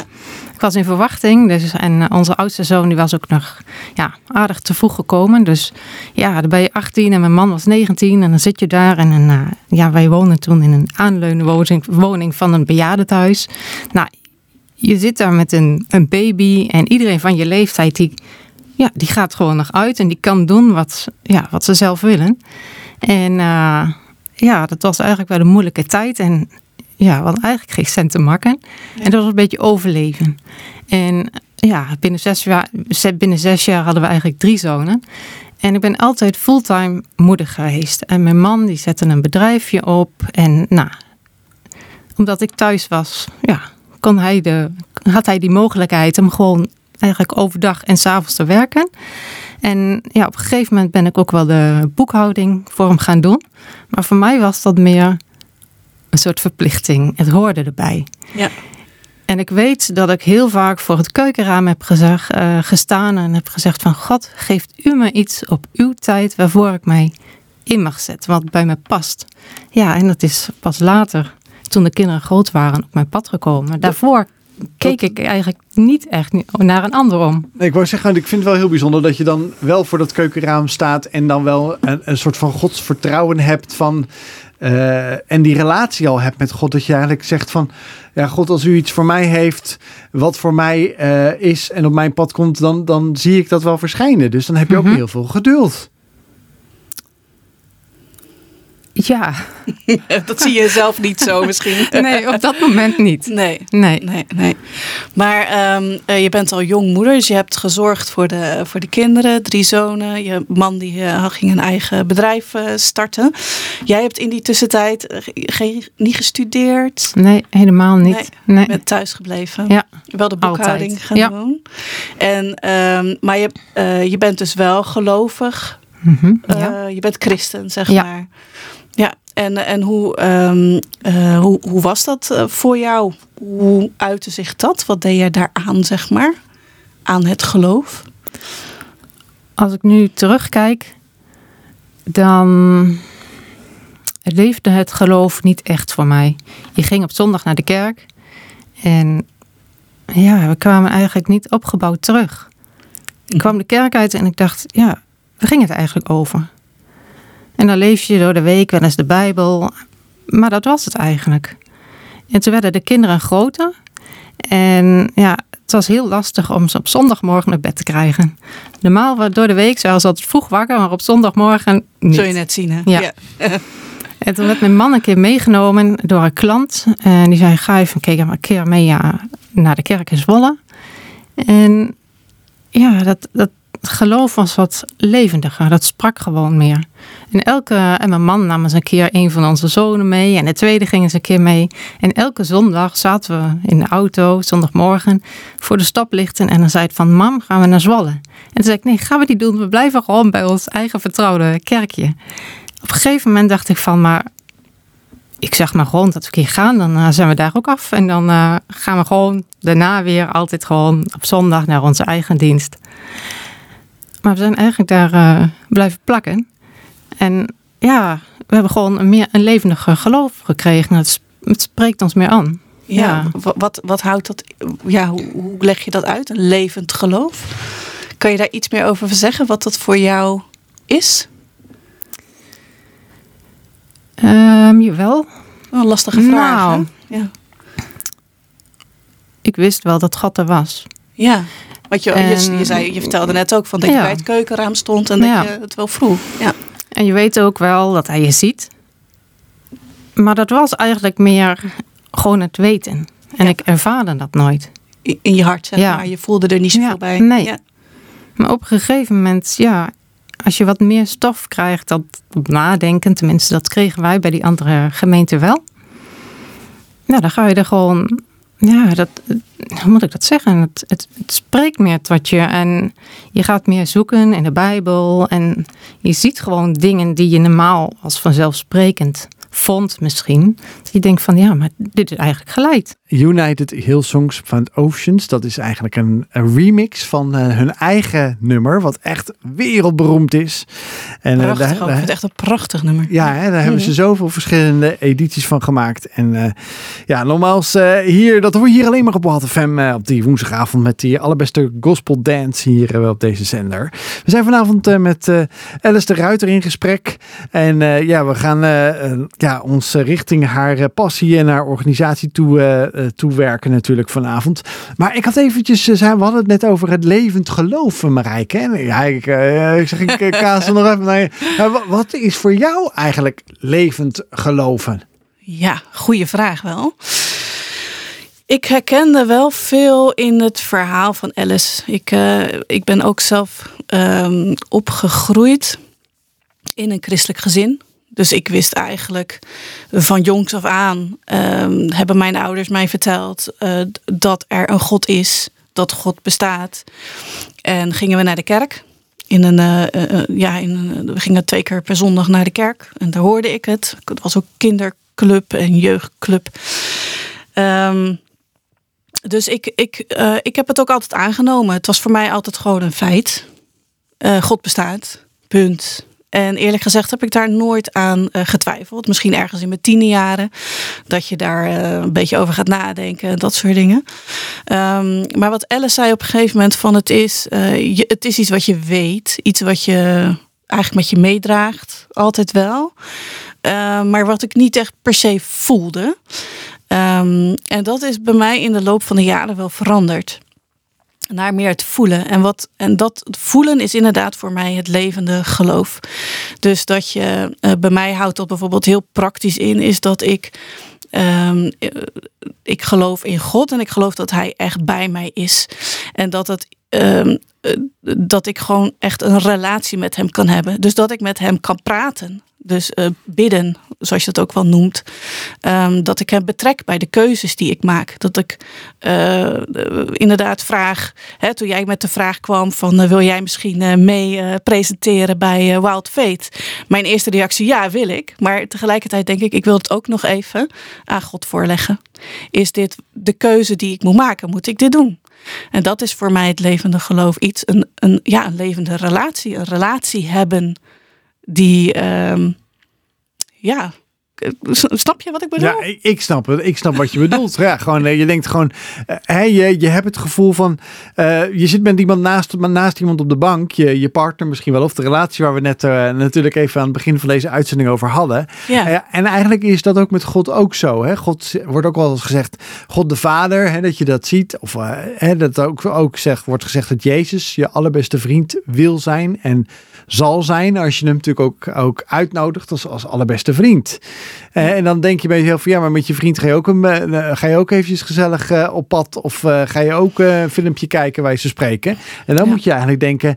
Ik was in verwachting. Dus, en onze oudste zoon die was ook nog ja, aardig te vroeg gekomen. Dus ja, dan ben je 18 en mijn man was 19. En dan zit je daar. En, en uh, ja, wij woonden toen in een aanleunwoning woning van een bejaardentehuis. Nou, je zit daar met een, een baby. En iedereen van je leeftijd die ja, die gaat gewoon nog uit en die kan doen wat, ja, wat ze zelf willen. En uh, ja, dat was eigenlijk wel een moeilijke tijd. En ja, want eigenlijk geen cent te makken. Ja. En dat was een beetje overleven. En ja, binnen zes, jaar, binnen zes jaar hadden we eigenlijk drie zonen. En ik ben altijd fulltime moeder geweest. En mijn man die zette een bedrijfje op. En nou, omdat ik thuis was, ja, kon hij de, had hij die mogelijkheid om gewoon eigenlijk overdag en s'avonds te werken. En ja, op een gegeven moment ben ik ook wel de boekhouding voor hem gaan doen. Maar voor mij was dat meer een soort verplichting. Het hoorde erbij. Ja. En ik weet dat ik heel vaak voor het keukenraam heb gezegd, uh, gestaan en heb gezegd van God, geeft u me iets op uw tijd waarvoor ik mij in mag zetten, wat bij me past. Ja, en dat is pas later, toen de kinderen groot waren, op mijn pad gekomen. Daarvoor keek ik eigenlijk niet echt naar een ander om. Nee, ik wou zeggen, ik vind het wel heel bijzonder dat je dan wel voor dat keukenraam staat en dan wel een, een soort van godsvertrouwen hebt van. Uh, en die relatie al hebt met God, dat je eigenlijk zegt van, ja God, als u iets voor mij heeft, wat voor mij uh, is en op mijn pad komt, dan, dan zie ik dat wel verschijnen. Dus dan heb je ook mm -hmm. heel veel geduld. Ja. dat zie je zelf niet zo misschien. nee, op dat moment niet. Nee. Nee. nee, nee. Maar um, uh, je bent al jong moeder, dus je hebt gezorgd voor de, voor de kinderen, drie zonen. Je man die uh, ging een eigen bedrijf uh, starten. Jij hebt in die tussentijd geen, niet gestudeerd? Nee, helemaal niet. Nee, nee. bent thuis gebleven? Ja. Wel de boekhouding Altijd. gaan ja. doen. En, um, maar je, je bent dus wel gelovig. Mm -hmm. ja. je bent christen, zeg ja. maar. En, en hoe, um, uh, hoe, hoe was dat uh, voor jou? Hoe uitte zich dat? Wat deed jij daaraan, zeg maar? aan het geloof? Als ik nu terugkijk, dan leefde het geloof niet echt voor mij. Je ging op zondag naar de kerk en ja, we kwamen eigenlijk niet opgebouwd terug. Ik kwam de kerk uit en ik dacht, ja, waar ging het eigenlijk over? En dan leef je door de week wel eens de Bijbel, maar dat was het eigenlijk. En toen werden de kinderen groter en ja, het was heel lastig om ze op zondagmorgen naar bed te krijgen. Normaal door de week zoals altijd vroeg wakker, maar op zondagmorgen niet. Zul je net zien, hè? Ja. En toen werd mijn man een keer meegenomen door een klant. En die zei, ga even kijken, een keer mee naar de kerk in Zwolle. En ja, dat, dat geloof was wat levendiger. Dat sprak gewoon meer. En, elke, en mijn man nam eens een keer een van onze zonen mee. En de tweede ging eens een keer mee. En elke zondag zaten we in de auto, zondagmorgen, voor de stoplichten. En dan zei het van, mam, gaan we naar Zwolle? En toen zei ik, nee, gaan we niet doen. We blijven gewoon bij ons eigen vertrouwde kerkje. Op een gegeven moment dacht ik van, maar ik zeg maar gewoon dat we keer gaan, dan uh, zijn we daar ook af. En dan uh, gaan we gewoon daarna weer altijd gewoon op zondag naar onze eigen dienst. Maar we zijn eigenlijk daar uh, blijven plakken. En ja, we hebben gewoon een meer een levendiger geloof gekregen. Het, het spreekt ons meer aan. Ja, ja. Wat, wat houdt dat? Ja, hoe, hoe leg je dat uit? Een levend geloof? Kan je daar iets meer over zeggen? Wat dat voor jou is? Um, jawel. Oh, lastige vraag. Nou, ja. Ik wist wel dat God er was. Ja. Want je, en, je, zei, je vertelde net ook van dat ja. je bij het keukenraam stond en ja. dat je het wel vroeg. Ja. En je weet ook wel dat hij je ziet. Maar dat was eigenlijk meer gewoon het weten. En ik ervaarde dat nooit. In je hart, zeg maar. Je voelde er niet zoveel bij. Nee. Maar op een gegeven moment, ja, als je wat meer stof krijgt dat nadenken, tenminste dat kregen wij bij die andere gemeenten wel. Nou, dan ga je er gewoon, ja, dat, hoe moet ik dat zeggen? Het, het spreekt meer tot je en je gaat meer zoeken in de Bijbel en je ziet gewoon dingen die je normaal als vanzelfsprekend vond misschien. Dat je denkt van ja, maar dit is eigenlijk geleid. United Hillsongs van Oceans, dat is eigenlijk een, een remix van uh, hun eigen nummer, wat echt wereldberoemd is. En, prachtig, uh, daar, daar, echt een prachtig nummer. Ja, hè, daar hebben ze zoveel verschillende edities van gemaakt. En uh, ja, nogmaals, hier, dat hoor je hier alleen maar op Wild FM op die woensdagavond met die allerbeste gospel dance hier op deze zender. We zijn vanavond met Alice de Ruiter in gesprek. En ja, we gaan ja, ons richting haar passie en haar organisatie toe toewerken natuurlijk vanavond. Maar ik had eventjes, we hadden het net over het levend geloof, Marijke. En ja, ik, ik zeg, ik kaas er nog even naar Wat is voor jou eigenlijk levend geloven? Ja, goede vraag wel. Ik herkende wel veel in het verhaal van Alice. Ik, ik ben ook zelf um, opgegroeid in een christelijk gezin. Dus ik wist eigenlijk van jongs af aan, um, hebben mijn ouders mij verteld uh, dat er een God is, dat God bestaat. En gingen we naar de kerk. In een, uh, uh, ja, in we gingen twee keer per zondag naar de kerk. En daar hoorde ik het. Het was ook kinderclub en jeugdclub. Um, dus ik, ik, ik heb het ook altijd aangenomen. Het was voor mij altijd gewoon een feit. God bestaat. Punt. En eerlijk gezegd heb ik daar nooit aan uh, getwijfeld. Misschien ergens in mijn tiende jaren. Dat je daar uh, een beetje over gaat nadenken. Dat soort dingen. Um, maar wat Alice zei op een gegeven moment. Van het, is, je, het is iets wat je weet. Iets wat je eigenlijk met je meedraagt. Altijd wel. maar wat ik niet echt per se voelde. Um, en dat is bij mij in de loop van de jaren wel veranderd naar meer het voelen. En, wat, en dat voelen is inderdaad voor mij het levende geloof. Dus dat je uh, bij mij houdt dat bijvoorbeeld heel praktisch in, is dat ik. Um, ik geloof in God en ik geloof dat Hij echt bij mij is. En dat het. Um, dat ik gewoon echt een relatie met hem kan hebben. Dus dat ik met hem kan praten. Dus uh, bidden, zoals je dat ook wel noemt. Um, dat ik hem betrek bij de keuzes die ik maak. Dat ik uh, inderdaad vraag, hè, toen jij met de vraag kwam van wil jij misschien mee presenteren bij Wild Fate? Mijn eerste reactie, ja wil ik. Maar tegelijkertijd denk ik, ik wil het ook nog even aan God voorleggen. Is dit de keuze die ik moet maken? Moet ik dit doen? En dat is voor mij het levende geloof iets. Een, een, ja, een levende relatie. Een relatie hebben die, ehm, ja, Snap je wat ik bedoel? Ja, ik, ik snap het. Ik snap wat je bedoelt. ja, gewoon, eh, je denkt gewoon, uh, je, je hebt het gevoel van, uh, je zit met iemand naast, naast iemand op de bank, je, je partner misschien wel, of de relatie waar we net uh, natuurlijk even aan het begin van deze uitzending over hadden. Ja. en eigenlijk is dat ook met God ook zo. Hè? God wordt ook wel eens gezegd, God de Vader, hè, dat je dat ziet. Of hè, dat ook, ook zegt, wordt gezegd dat Jezus je allerbeste vriend wil zijn en zal zijn als je hem natuurlijk ook, ook uitnodigt als, als allerbeste vriend. Uh, en dan denk je bij jezelf, ja, maar met je vriend ga je ook, een, uh, ga je ook eventjes gezellig op pad of ga je ook een filmpje kijken waar ze spreken. En dan ja. moet je eigenlijk denken,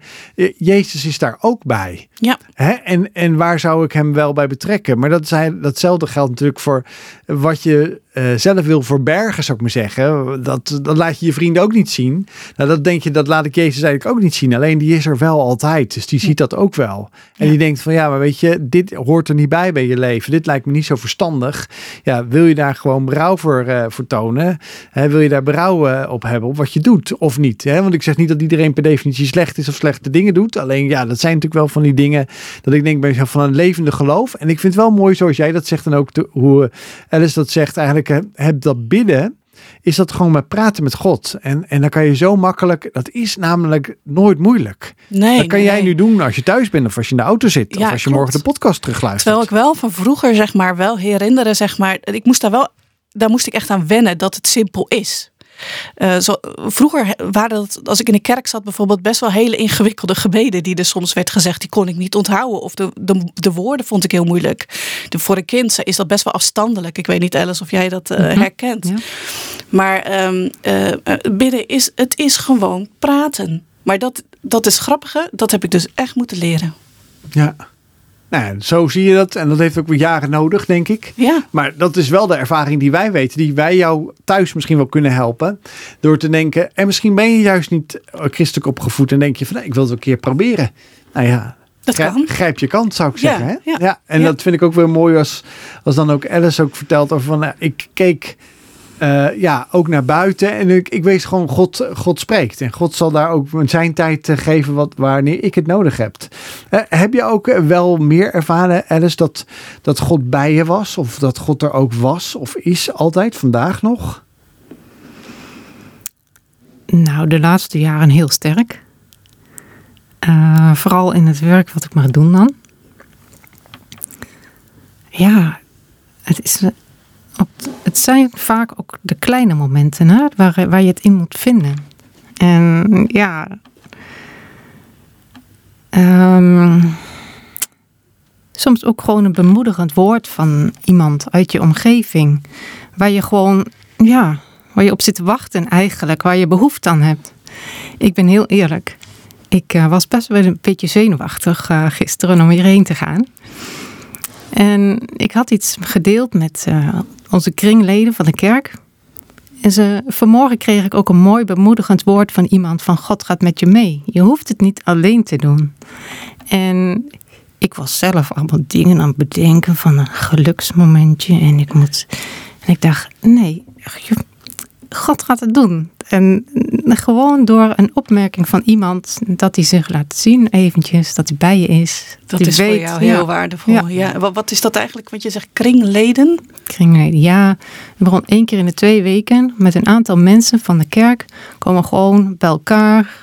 Jezus is daar ook bij. Ja. Hè? En, en waar zou ik hem wel bij betrekken? Maar dat zijn, datzelfde geldt natuurlijk voor wat je uh, zelf wil verbergen, zou ik maar zeggen. Dat, dat laat je je vrienden ook niet zien. Nou, dat denk je, dat laat ik Jezus eigenlijk ook niet zien. Alleen die is er wel altijd. Dus die ziet dat ook wel. En die denkt van ja, maar weet je, dit hoort er niet bij bij je leven. Dit lijkt me niet zo verstandig. Ja, wil je daar gewoon berouw voor, uh, voor tonen? Hè, wil je daar berouw uh, op hebben op wat je doet of niet? Hè? Want ik zeg niet dat iedereen per definitie slecht is of slechte dingen doet. Alleen ja, dat zijn natuurlijk wel van die dingen dat ik denk bij mezelf van een levende geloof. En ik vind het wel mooi zoals jij dat zegt en ook de, hoe Alice dat zegt eigenlijk heb dat bidden, is dat gewoon met praten met God. En, en dan kan je zo makkelijk, dat is namelijk nooit moeilijk. Nee, dat kan nee, jij nee. nu doen als je thuis bent of als je in de auto zit. Ja, of als je klopt. morgen de podcast terugluistert. Terwijl ik wel van vroeger, zeg maar, wel herinneren, zeg maar, ik moest daar wel, daar moest ik echt aan wennen dat het simpel is. Uh, zo, vroeger waren dat, als ik in de kerk zat, bijvoorbeeld best wel hele ingewikkelde gebeden die er soms werd gezegd, die kon ik niet onthouden. Of de, de, de woorden vond ik heel moeilijk. De, voor een kind is dat best wel afstandelijk. Ik weet niet, Alice, of jij dat uh, Mhm. herkent. Ja. Maar um, uh, bidden is, het is gewoon praten. Maar dat, dat is grappige, dat heb ik dus echt moeten leren. Ja. Nou, zo zie je dat. En dat heeft ook weer jaren nodig, denk ik. Ja. Maar dat is wel de ervaring die wij weten, die wij jou thuis misschien wel kunnen helpen. Door te denken, en misschien ben je juist niet christelijk opgevoed en denk je van, nee, ik wil het een keer proberen. Nou ja, Dat grijp, kan. grijp je kans, zou ik Ja, zeggen. hè? ja, en ja. dat vind ik ook weer mooi als, als dan ook Alice ook vertelt over van, nou, ik keek uh, ja, ook naar buiten. En ik, ik weet gewoon, God, God spreekt. En God zal daar ook zijn tijd uh, geven wat, wanneer ik het nodig heb. Uh, heb je ook wel meer ervaren, Alice, dat, dat God bij je was? Of dat God er ook was of is altijd, vandaag nog? Nou, de laatste jaren heel sterk. Vooral in het werk wat ik mag doen dan. Ja, het is het zijn vaak ook de kleine momenten hè, waar, waar je het in moet vinden. En ja. Um, soms ook gewoon een bemoedigend woord van iemand uit je omgeving. Waar je gewoon, ja, waar je op zit te wachten eigenlijk. Waar je behoefte aan hebt. Ik ben heel eerlijk. Ik uh, was best wel een beetje zenuwachtig uh, gisteren om hierheen te gaan. En ik had iets gedeeld met uh, onze kringleden van de kerk. En ze, vanmorgen kreeg ik ook een mooi bemoedigend woord van iemand van God gaat met je mee. Je hoeft het niet alleen te doen. En ik was zelf allemaal dingen aan het bedenken van een geluksmomentje. En ik moet. En ik dacht, nee, God gaat het doen. En gewoon door een opmerking van iemand dat hij zich laat zien eventjes, dat hij bij je is. Dat, dat is weet, voor jou heel waardevol. Ja. Ja. Wat, wat, is dat eigenlijk? Want je zegt kringleden? Kringleden, ja. We begonnen één keer in de twee weken met een aantal mensen van de kerk. Komen gewoon bij elkaar,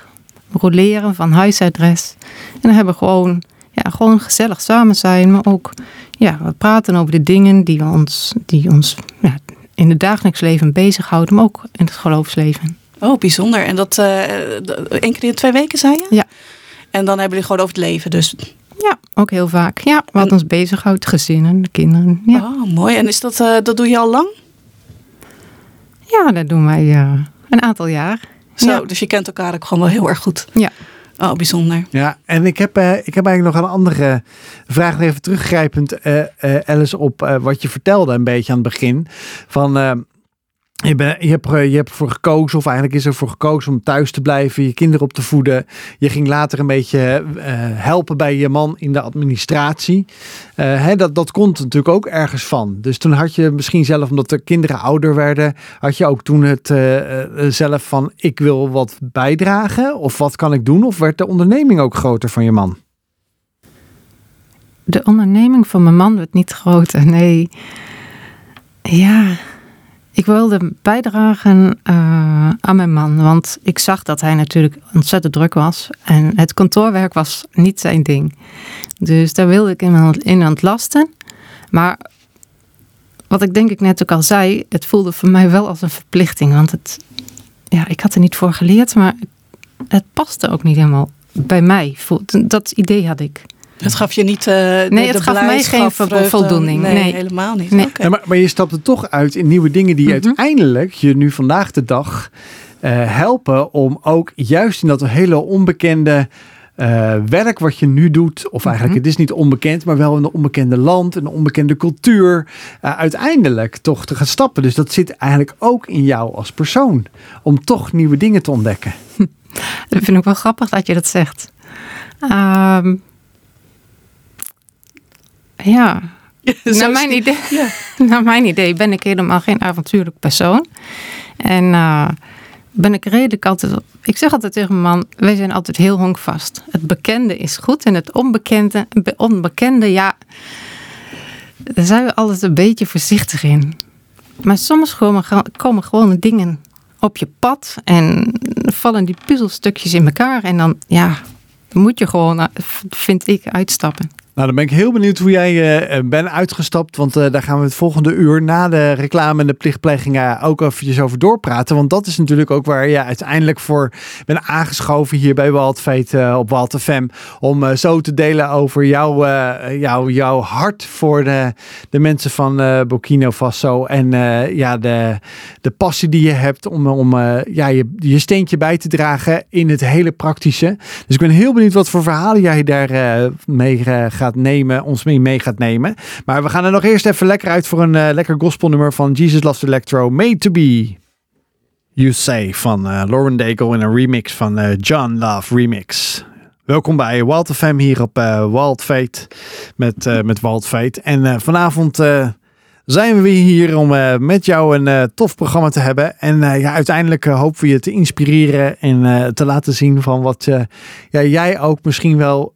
roleren van huisadres. En dan hebben we gewoon, ja, gewoon gezellig samen zijn. Maar ook, ja, we praten over de dingen die ons, die ons ja, in het dagelijks leven bezighouden, maar ook in het geloofsleven. Oh, bijzonder. En dat uh, één keer in twee weken, zei je? Ja. En dan hebben jullie gewoon over het leven, dus... Ja, ook heel vaak. Ja, wat en... ons bezighoudt, gezinnen, de kinderen. Ja. Oh, mooi. En is dat, uh, dat doe je al lang? Ja, dat doen wij uh, een aantal jaar. Zo, ja. dus je kent elkaar ook gewoon wel heel erg goed. Ja. Oh, bijzonder. Ja, en ik heb, uh, ik heb eigenlijk nog een andere vraag, even teruggrijpend, uh, uh, Alice, op wat je vertelde een beetje aan het begin. Van je, ben, je, hebt, je hebt ervoor gekozen, of eigenlijk is er voor gekozen om thuis te blijven, je kinderen op te voeden. Je ging later een beetje uh, helpen bij je man in de administratie. Uh, hè, dat, dat komt natuurlijk ook ergens van. Dus toen had je misschien zelf, omdat de kinderen ouder werden, had je ook toen het uh, zelf van ik wil wat bijdragen of wat kan ik doen? Of werd de onderneming ook groter van je man? De onderneming van mijn man werd niet groter, nee. Ja, ik wilde bijdragen uh, aan mijn man, want ik zag dat hij natuurlijk ontzettend druk was. En het kantoorwerk was niet zijn ding. Dus daar wilde ik in, in ontlasten. Maar wat ik denk ik net ook al zei, het voelde voor mij wel als een verplichting. Want het, ja, ik had er niet voor geleerd, maar het paste ook niet helemaal bij mij. Dat idee had ik. Het gaf je niet. Uh, nee, het gaf mij geen voldoening. Nee, nee, helemaal niet. Nee. Ja, maar, maar, je stapte toch uit in nieuwe dingen die mm -hmm. uiteindelijk je nu vandaag de dag uh, helpen om ook juist in dat hele onbekende. Uh, werk wat je nu doet, of eigenlijk mm -hmm. het is niet onbekend, maar wel in een onbekende land, een onbekende cultuur, uiteindelijk toch te gaan stappen. Dus dat zit eigenlijk ook in jou als persoon, om toch nieuwe dingen te ontdekken. Dat vind ik wel grappig dat je dat zegt. Um, ja. naar, mijn idee, ja. naar mijn idee ben ik helemaal geen avontuurlijk persoon. En uh, ben ik redelijk altijd. Ik zeg altijd tegen mijn man: wij zijn altijd heel honkvast. Het bekende is goed en het onbekende, onbekende ja. Daar zijn we altijd een beetje voorzichtig in. Maar soms komen, komen gewoon dingen op je pad en vallen die puzzelstukjes in elkaar. En dan, ja, moet je gewoon, vind ik, uitstappen. Nou, dan ben ik heel benieuwd hoe jij uh, bent uitgestapt. Want uh, daar gaan we het volgende uur na de reclame en de plichtplegingen ook eventjes over doorpraten. Want dat is natuurlijk ook waar je uiteindelijk voor bent aangeschoven hier bij Waldfeet op Walt FM. Om zo te delen over jouw, jouw, jouw hart voor de, de mensen van Burkina Faso. En ja, de, de passie die je hebt om, om ja, je, je steentje bij te dragen in het hele praktische. Dus ik ben heel benieuwd wat voor verhalen jij daar mee gaat nemen, ons mee, mee gaat nemen. Maar we gaan er nog eerst even lekker uit voor een uh, lekker gospelnummer van Jesus Loves Electro, Made to Be. You Say van uh, Lauren Daigle in een remix van uh, John Love Remix. Welkom bij Wild FM hier op Wild Fate met, met Wild Fate. En vanavond zijn we weer hier om met jou een tof programma te hebben. En ja, uiteindelijk hopen we je te inspireren en te laten zien van wat ja, jij ook misschien wel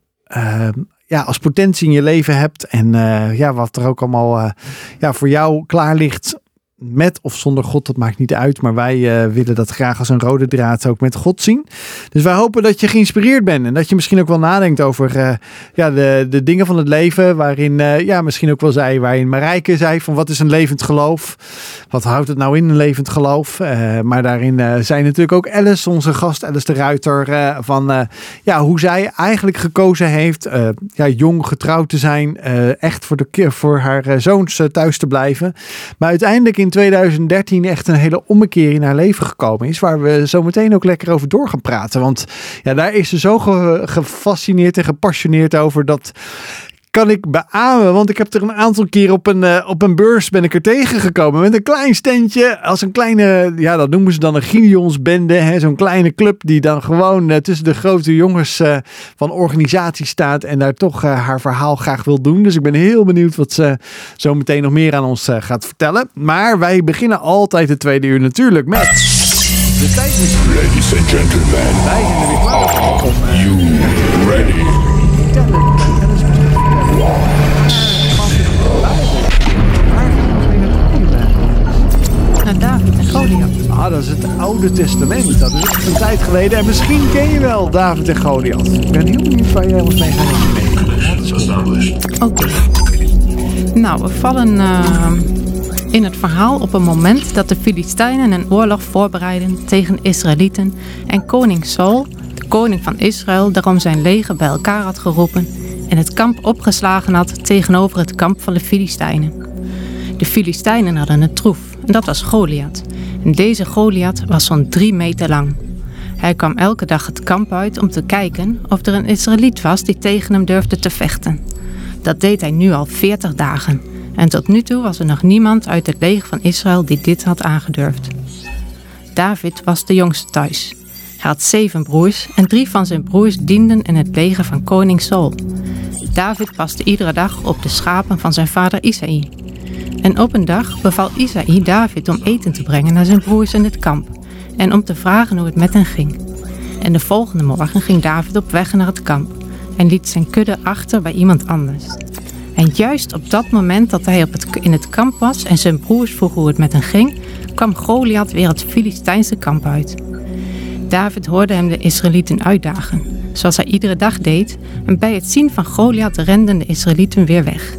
ja, als potentie in je leven hebt. En uh, ja, wat er ook allemaal uh, ja, voor jou klaar ligt met of zonder God, dat maakt niet uit. Maar wij uh, willen dat graag als een rode draad ook met God zien. Dus wij hopen dat je geïnspireerd bent. En dat je misschien ook wel nadenkt over uh, ja, de, de dingen van het leven. Waarin, uh, ja, misschien ook wel zei, waarin Marijke zei van wat is een levend geloof? Wat houdt het nou in, een levend geloof? maar daarin zijn natuurlijk ook Alice, onze gast, Alice de Ruiter. van ja, hoe zij eigenlijk gekozen heeft ja, jong getrouwd te zijn. echt voor, de, voor haar zoons thuis te blijven. Maar uiteindelijk in 2013 echt een hele ommekeer in haar leven gekomen is. Waar we zo meteen ook lekker over door gaan praten. Want ja, daar is ze zo ge gefascineerd en gepassioneerd over dat kan ik beamen. Want ik heb er een aantal keer op een, uh, op een beurs ben ik er tegengekomen. Met een klein standje. Als een kleine, ja dat noemen ze dan een Gideonsbende. Zo'n kleine club die dan gewoon uh, tussen de grote jongens uh, van organisatie staat. En daar toch haar verhaal graag wil doen. Dus ik ben heel benieuwd wat ze zo meteen nog meer aan ons gaat vertellen. Maar wij beginnen altijd het tweede uur natuurlijk met... De tijdmachine. Ladies and gentlemen. Wij zijn er weer klaar you ready? Ah, dat is het Oude Testament. Dat is een tijd geleden. En misschien ken je wel David en Goliath. Ik ben heel benieuwd waar jij ons mee gaat nemen. Oké. Nou, we vallen uh, in het verhaal op een moment dat de Filistijnen een oorlog voorbereiden tegen Israëlieten en koning Saul, de koning van Israël, daarom zijn leger bij elkaar had geroepen en het kamp opgeslagen had tegenover het kamp van de Filistijnen. De Filistijnen hadden een troef en dat was Goliath. En deze Goliath was zo'n drie meter lang. Hij kwam elke dag het kamp uit om te kijken of er een Israëliet was die tegen hem durfde te vechten. Dat deed hij nu al veertig dagen. En tot nu toe was er nog niemand uit het leger van Israël die dit had aangedurfd. David was de jongste thuis. Hij had zeven broers en drie van zijn broers dienden in het leger van koning Saul. David paste iedere dag op de schapen van zijn vader Isaï. En op een dag beval Isaï David om eten te brengen naar zijn broers in het kamp en om te vragen hoe het met hen ging. En de volgende morgen ging David op weg naar het kamp en liet zijn kudde achter bij iemand anders. En juist op dat moment dat hij op het, in het kamp was en zijn broers vroegen hoe het met hen ging, kwam Goliath weer het Filistijnse kamp uit. David hoorde hem de Israëlieten uitdagen, zoals hij iedere dag deed, en bij het zien van Goliath renden de Israëlieten weer weg.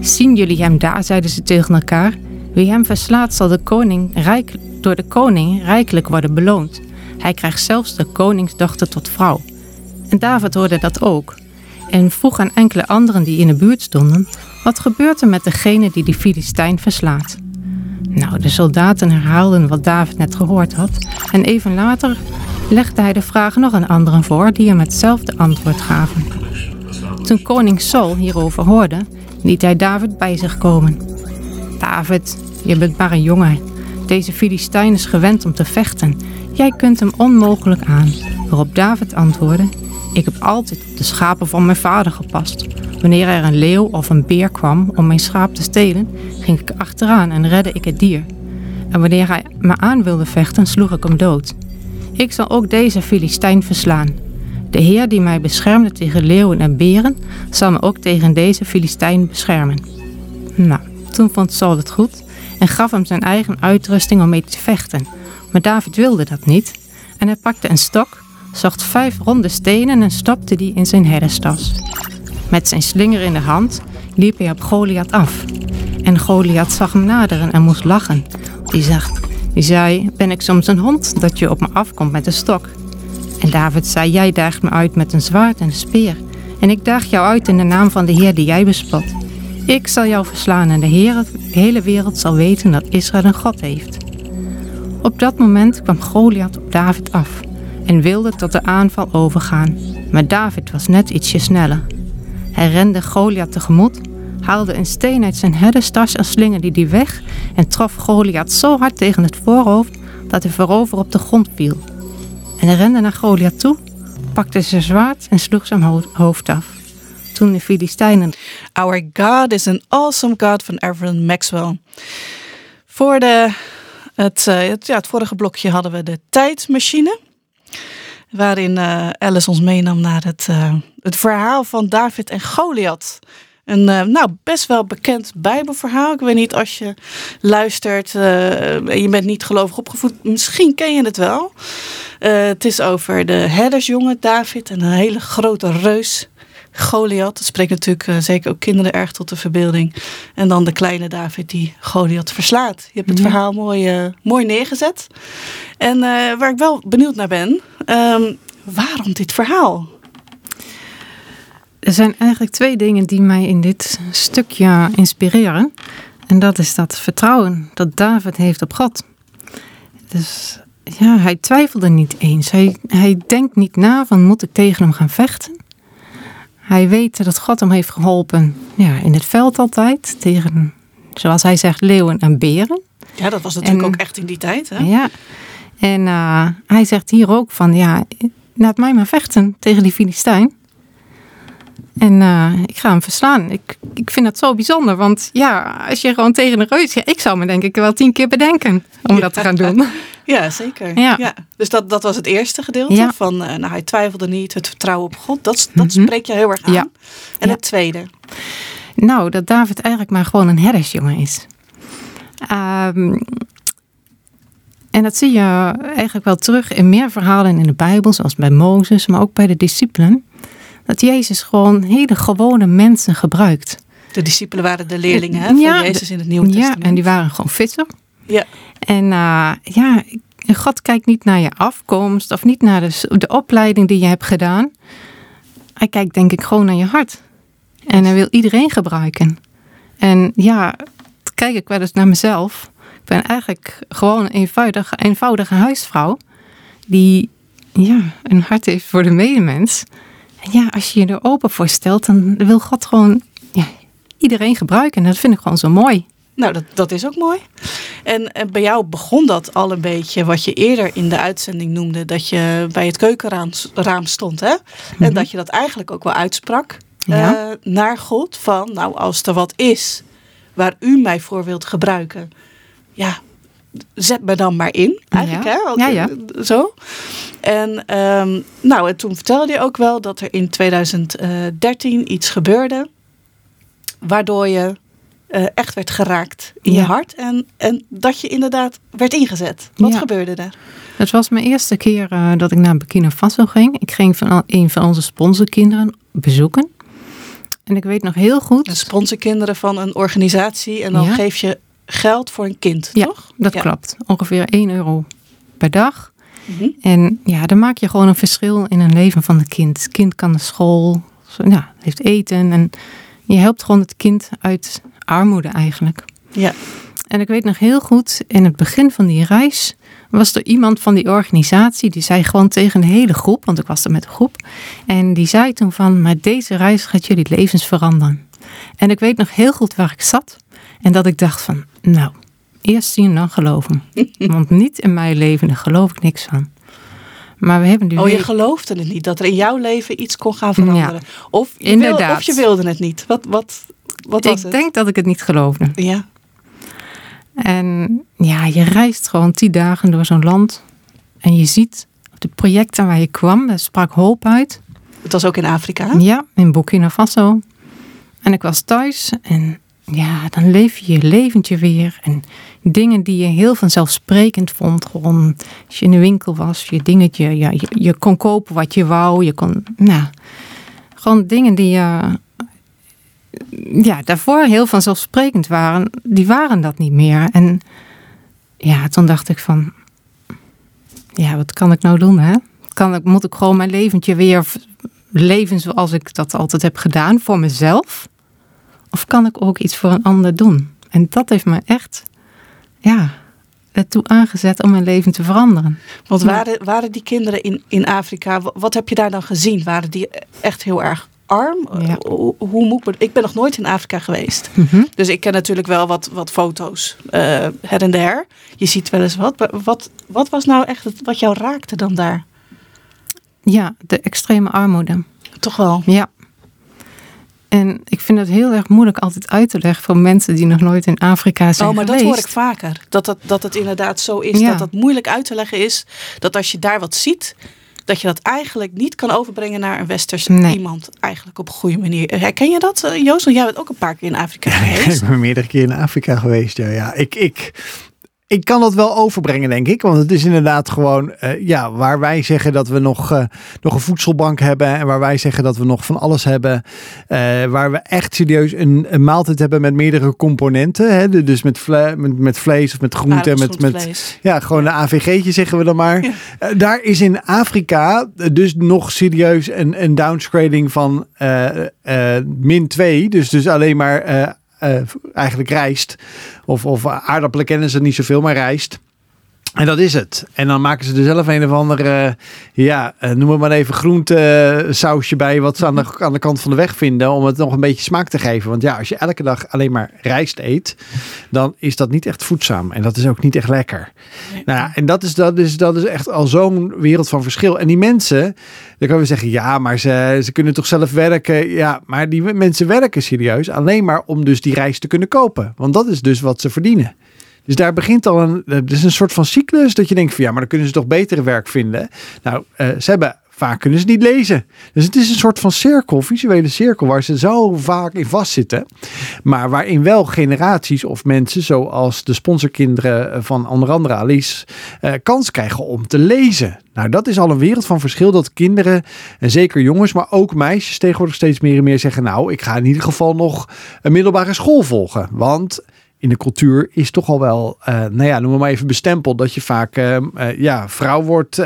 Zien jullie hem daar, zeiden ze tegen elkaar. Wie hem verslaat zal de koning rijk, door de koning rijkelijk worden beloond. Hij krijgt zelfs de koningsdochter tot vrouw. En David hoorde dat ook. En vroeg aan enkele anderen die in de buurt stonden: Wat gebeurt er met degene die die Filistijn verslaat? Nou, de soldaten herhaalden wat David net gehoord had. En even later legde hij de vraag nog aan anderen voor die hem hetzelfde antwoord gaven. Toen koning Saul hierover hoorde, liet hij David bij zich komen. David, je bent maar een jongen. Deze Filistijn is gewend om te vechten. Jij kunt hem onmogelijk aan. Waarop David antwoordde: Ik heb altijd op de schapen van mijn vader gepast. Wanneer er een leeuw of een beer kwam om mijn schaap te stelen, ging ik achteraan en redde ik het dier. En wanneer hij me aan wilde vechten, sloeg ik hem dood. Ik zal ook deze Filistijn verslaan. De Heer die mij beschermde tegen leeuwen en beren, zal me ook tegen deze Filistijn beschermen. Nou, toen vond Saul het goed en gaf hem zijn eigen uitrusting om mee te vechten. Maar David wilde dat niet en hij pakte een stok, zocht vijf ronde stenen en stopte die in zijn herderstas. Met zijn slinger in de hand liep hij op Goliath af. En Goliath zag hem naderen en moest lachen. Die, zag, die zei, ben ik soms een hond dat je op me afkomt met een stok? En David zei, jij daagt me uit met een zwaard en een speer. En ik daag jou uit in de naam van de Heer die jij bespot. Ik zal jou verslaan en de, Heer, de hele wereld zal weten dat Israël een God heeft. Op dat moment kwam Goliath op David af en wilde tot de aanval overgaan. Maar David was net ietsje sneller. Hij rende Goliath tegemoet, haalde een steen uit zijn herderstas en slingerde die weg en trof Goliath zo hard tegen het voorhoofd dat hij voorover op de grond viel. En rende naar Goliath toe, pakte zijn zwaard en sloeg zijn ho- hoofd af. Toen de Filistijnen Our God is an awesome God van Evelyn Maxwell. Voor de, het, eh, het, ja, het vorige blokje hadden we de tijdmachine. Waarin eh, Alice ons meenam naar het, eh, het verhaal van David en Goliath. Een eh, nou, best wel bekend Bijbelverhaal. Ik weet niet als je luistert eh, en je bent niet gelovig opgevoed. Misschien ken je het wel. Eh, het is over de herdersjongen David en een hele grote reus Goliath. Dat spreekt natuurlijk zeker ook kinderen erg tot de verbeelding. En dan de kleine David die Goliath verslaat. Je hebt het verhaal mooi, mooi neergezet. En waar ik wel benieuwd naar ben, ehm, waarom dit verhaal? Er zijn eigenlijk twee dingen die mij in dit stukje inspireren. En dat is dat vertrouwen dat David heeft op God. Dus ja, hij twijfelde niet eens. Hij, hij denkt niet na van moet ik tegen hem gaan vechten. Hij weet dat God hem heeft geholpen ja, in het veld altijd. Tegen, zoals hij zegt, leeuwen en beren. Ja, dat was natuurlijk En- ook echt in die tijd. Hè? Ja. En eh, hij zegt hier ook van, ja, laat mij maar vechten tegen die Filistijn. En eh, ik ga hem verslaan. Ik, ik vind dat zo bijzonder, want ja, als je gewoon tegen een reus... Ja, ik zou me denk ik wel tien keer bedenken om dat te gaan doen. Ja, zeker. Ja. Dus dat, dat was het eerste gedeelte. Ja. Van, eh, nou, hij twijfelde niet, het vertrouwen op God. Dat, dat Mhm. spreekt je heel erg aan. Ja. En het tweede. Nou, dat David eigenlijk maar gewoon een herdersjongen is. Ehm, en dat zie je eigenlijk wel terug in meer verhalen in de Bijbel, zoals bij Mozes, maar ook bij de discipelen. Dat Jezus gewoon hele gewone mensen gebruikt. De discipelen waren de leerlingen hè, van Ja, Jezus in het Nieuwe Ja, Testament. en die waren gewoon visser. Ja. En eh, ja, God kijkt niet naar je afkomst of niet naar de, de opleiding die je hebt gedaan. Hij kijkt denk ik gewoon naar je hart. En hij wil iedereen gebruiken. En ja, kijk ik wel eens naar mezelf. Ik ben eigenlijk gewoon een eenvoudige, eenvoudige huisvrouw. Die ja, een hart heeft voor de medemens. En ja, als je je er open voor stelt, dan wil God gewoon ja, iedereen gebruiken. En dat vind ik gewoon zo mooi. Nou, dat, dat is ook mooi. En, en bij jou begon dat al een beetje wat je eerder in de uitzending noemde. Dat je bij het keukenraam raam stond. Hè? En dat je dat eigenlijk ook wel uitsprak Ja. eh, naar God. Van nou, als er wat is waar u mij voor wilt gebruiken. Ja, zet me dan maar in. Eigenlijk Ja. hè? Want, Ja, ja. eh, Zo. En, ehm, nou, en toen vertelde je ook wel dat er in 2013 iets gebeurde. Waardoor je eh, echt werd geraakt in je hart. En, en dat je inderdaad werd ingezet. Wat Ja. gebeurde er? Het was mijn eerste keer eh, dat ik naar Burkina Faso ging. Ik ging van een van onze sponsorkinderen bezoeken. En ik weet nog heel goed. De sponsorkinderen van een organisatie. En dan Ja. geef je geld voor een kind, ja, toch? dat Ja. klopt. Ongeveer 1 euro per dag. Mhm. En ja, dan maak je gewoon een verschil in een leven van het kind. Het kind kan naar school, ja, heeft eten. En je helpt gewoon het kind uit armoede eigenlijk. Ja. En ik weet nog heel goed, in het begin van die reis was er iemand van die organisatie, die zei gewoon tegen de hele groep, want ik was er met een groep, en die zei toen van, maar deze reis gaat jullie levens veranderen. En ik weet nog heel goed waar ik zat en dat ik dacht van, nou, eerst zien dan geloven. Want niet in mijn leven, daar geloof ik niks van. Maar we hebben nu Oh, je weer- geloofde het niet dat er in jouw leven iets kon gaan veranderen. Of, je wil, Inderdaad. of je wilde het niet. Wat, wat, wat was ik het? denk dat ik het niet geloofde. Ja. En ja, je reist gewoon tien dagen door zo'n land. En je ziet de projecten waar je kwam, daar sprak hoop uit. Het was ook in Afrika. Ja, in Burkina Faso. En ik was thuis en ja, dan leef je je leventje weer. En dingen die je heel vanzelfsprekend vond. Gewoon als je in de winkel was, je dingetje. Ja, je, kon kopen wat je wou. Je kon, nou, gewoon dingen die je ja, daarvoor heel vanzelfsprekend waren. Die waren dat niet meer. En ja, toen dacht ik van, ja, wat kan ik nou doen hè? Kan ik, moet ik gewoon mijn leventje weer leven zoals ik dat altijd heb gedaan voor mezelf? Of kan ik ook iets voor een ander doen? En dat heeft me echt, ja, ertoe aangezet om mijn leven te veranderen. Want waren, waren die kinderen in, in Afrika, wa- wat heb je daar dan gezien? Waren die echt heel erg arm? Ja. Hoe, hoe moet ik, ik ben nog nooit in Afrika geweest. Mhm. Dus ik ken natuurlijk wel wat, wat foto's eh, her en der. Je ziet wel eens wat. Maar Wat, wat was nou echt het, wat jou raakte dan daar? Ja, de extreme armoede. Toch wel. Ja. En ik vind het heel erg moeilijk altijd uit te leggen voor mensen die nog nooit in Afrika zijn Oh, maar geweest. dat hoor ik vaker. Dat, dat, dat het inderdaad zo is. Ja. Dat dat moeilijk uit te leggen is. Dat als je daar wat ziet, dat je dat eigenlijk niet kan overbrengen naar een westers Nee. iemand. Eigenlijk op een goede manier. Herken je dat, eh, Joost? Want jij bent ook een paar keer in Afrika ik geweest. ben meerdere keer in Afrika geweest. Ja, ja. Ik, ik, ik kan dat wel overbrengen, denk ik. Want het is inderdaad gewoon, eh, ja, waar wij zeggen dat we nog, eh, nog een voedselbank hebben. En waar wij zeggen dat we nog van alles hebben. eh, waar we echt serieus een, een maaltijd hebben met meerdere componenten. Hè? De- Dus met, vle met, met vlees of met groenten. Met, met, ja, gewoon een AVG'tje zeggen we dan maar. Ja. Daar is in Afrika dus nog serieus een, een downsgrading van min 2. Dus, dus alleen maar eigenlijk rijst. Of, of aardappelen kennen ze niet zoveel, maar rijst. En dat is het. En dan maken ze er zelf een of andere, ja, eh, noem het maar even groente eh, sausje bij, wat ze aan de, aan de kant van de weg vinden, om het nog een beetje smaak te geven. Want ja, als je elke dag alleen maar rijst eet, dan is dat niet echt voedzaam. En dat is ook niet echt lekker. Nou ja, en dat is, dat, is, dat is echt al zo'n wereld van verschil. En die mensen, dan kunnen we zeggen, ja, maar ze, ze kunnen toch zelf werken. Ja, maar die mensen werken serieus alleen maar om dus die rijst te kunnen kopen. Want dat is dus wat ze verdienen. Dus daar begint al een, het is een soort van cyclus dat je denkt van ja, maar dan kunnen ze toch betere werk vinden. Nou, eh, ze hebben vaak kunnen ze niet lezen. Dus het is een soort van cirkel, visuele cirkel, waar ze zo vaak in vastzitten. Maar waarin wel generaties of mensen, zoals de sponsorkinderen van onder andere Alice, eh, kans krijgen om te lezen. Nou, dat is al een wereld van verschil dat kinderen, en zeker jongens, maar ook meisjes tegenwoordig steeds meer en meer zeggen, nou, ik ga in ieder geval nog een middelbare school volgen. Want in de cultuur is toch al wel, eh, nou ja, noem maar even bestempeld dat je vaak eh, eh, ja, vrouw wordt,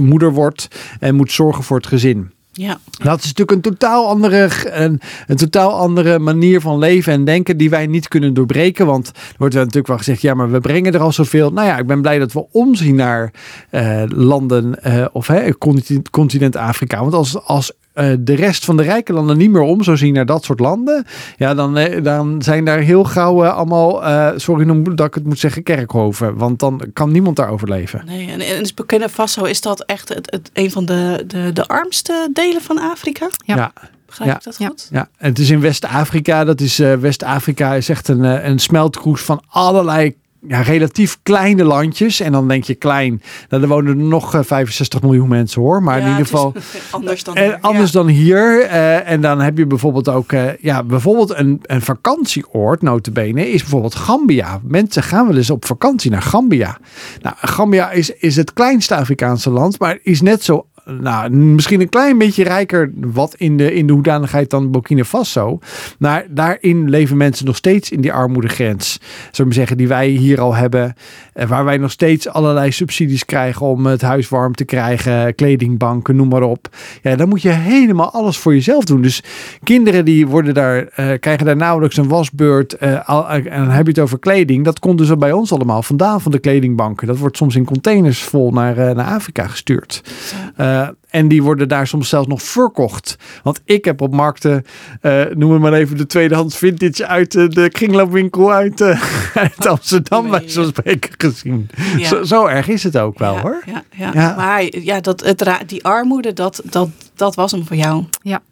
moeder wordt en moet zorgen voor het gezin. Ja. Dat is natuurlijk een totaal andere, een, een totaal andere manier van leven en denken die wij niet kunnen doorbreken. Want er wordt wel natuurlijk wel gezegd, ja, maar we brengen er al zoveel. Nou ja, ik ben blij dat we omzien naar eh, landen eh, of hè, continent, continent Afrika. Want als, als eh, de rest van de rijke landen niet meer om zou zien naar dat soort landen, ja, dan, eh, dan zijn daar heel gauw eh, allemaal, eh, sorry noem- dat ik het moet zeggen, kerkhoven. Want dan kan niemand daar overleven. Nee, en in Burkina Faso is dat echt het, het, een van de, de, de armste delen van Afrika. Ja. ja. Begrijp Ja. ik dat Ja. goed? Ja, en het is in West-Afrika. Dat is eh, West-Afrika is echt een, een smeltkroes van allerlei ja, relatief kleine landjes. En dan denk je klein. Nou, er wonen er nog eh, 65 miljoen mensen hoor. Maar in ieder geval. anders dan En hier, anders ja. dan hier. eh, en dan heb je bijvoorbeeld ook, eh, ja, bijvoorbeeld een, een vakantieoord, notabene, is bijvoorbeeld Gambia. Mensen gaan wel eens op vakantie naar Gambia. Nou, Gambia is, is het kleinste Afrikaanse land, maar is net zo, nou, misschien een klein beetje rijker wat in de, in de hoedanigheid dan Burkina Faso. Maar daarin leven mensen nog steeds in die armoedegrens. Zullen we zeggen, die wij hier al hebben. eh, Waar wij nog steeds allerlei subsidies krijgen om het huis warm te krijgen, kledingbanken, noem maar op. Ja, dan moet je helemaal alles voor jezelf doen. Dus kinderen die worden daar, eh, krijgen daar nauwelijks een wasbeurt. eh, al- en dan heb je het over kleding. Dat komt dus al bij ons allemaal vandaan van de kledingbanken. Dat wordt soms in containers vol naar, naar Afrika gestuurd. Eh, en die worden daar soms zelfs nog verkocht. Want ik heb op markten, eh noem het maar even de tweedehands vintage uit eh, de kringloopwinkel uit, uit Amsterdam bij zo'n spreken gezien. Ja. Zo, zo erg is het ook wel ja, hoor. Ja, ja. Ja. maar ja, dat, het, die armoede, dat, dat, dat was hem voor jou. Ja.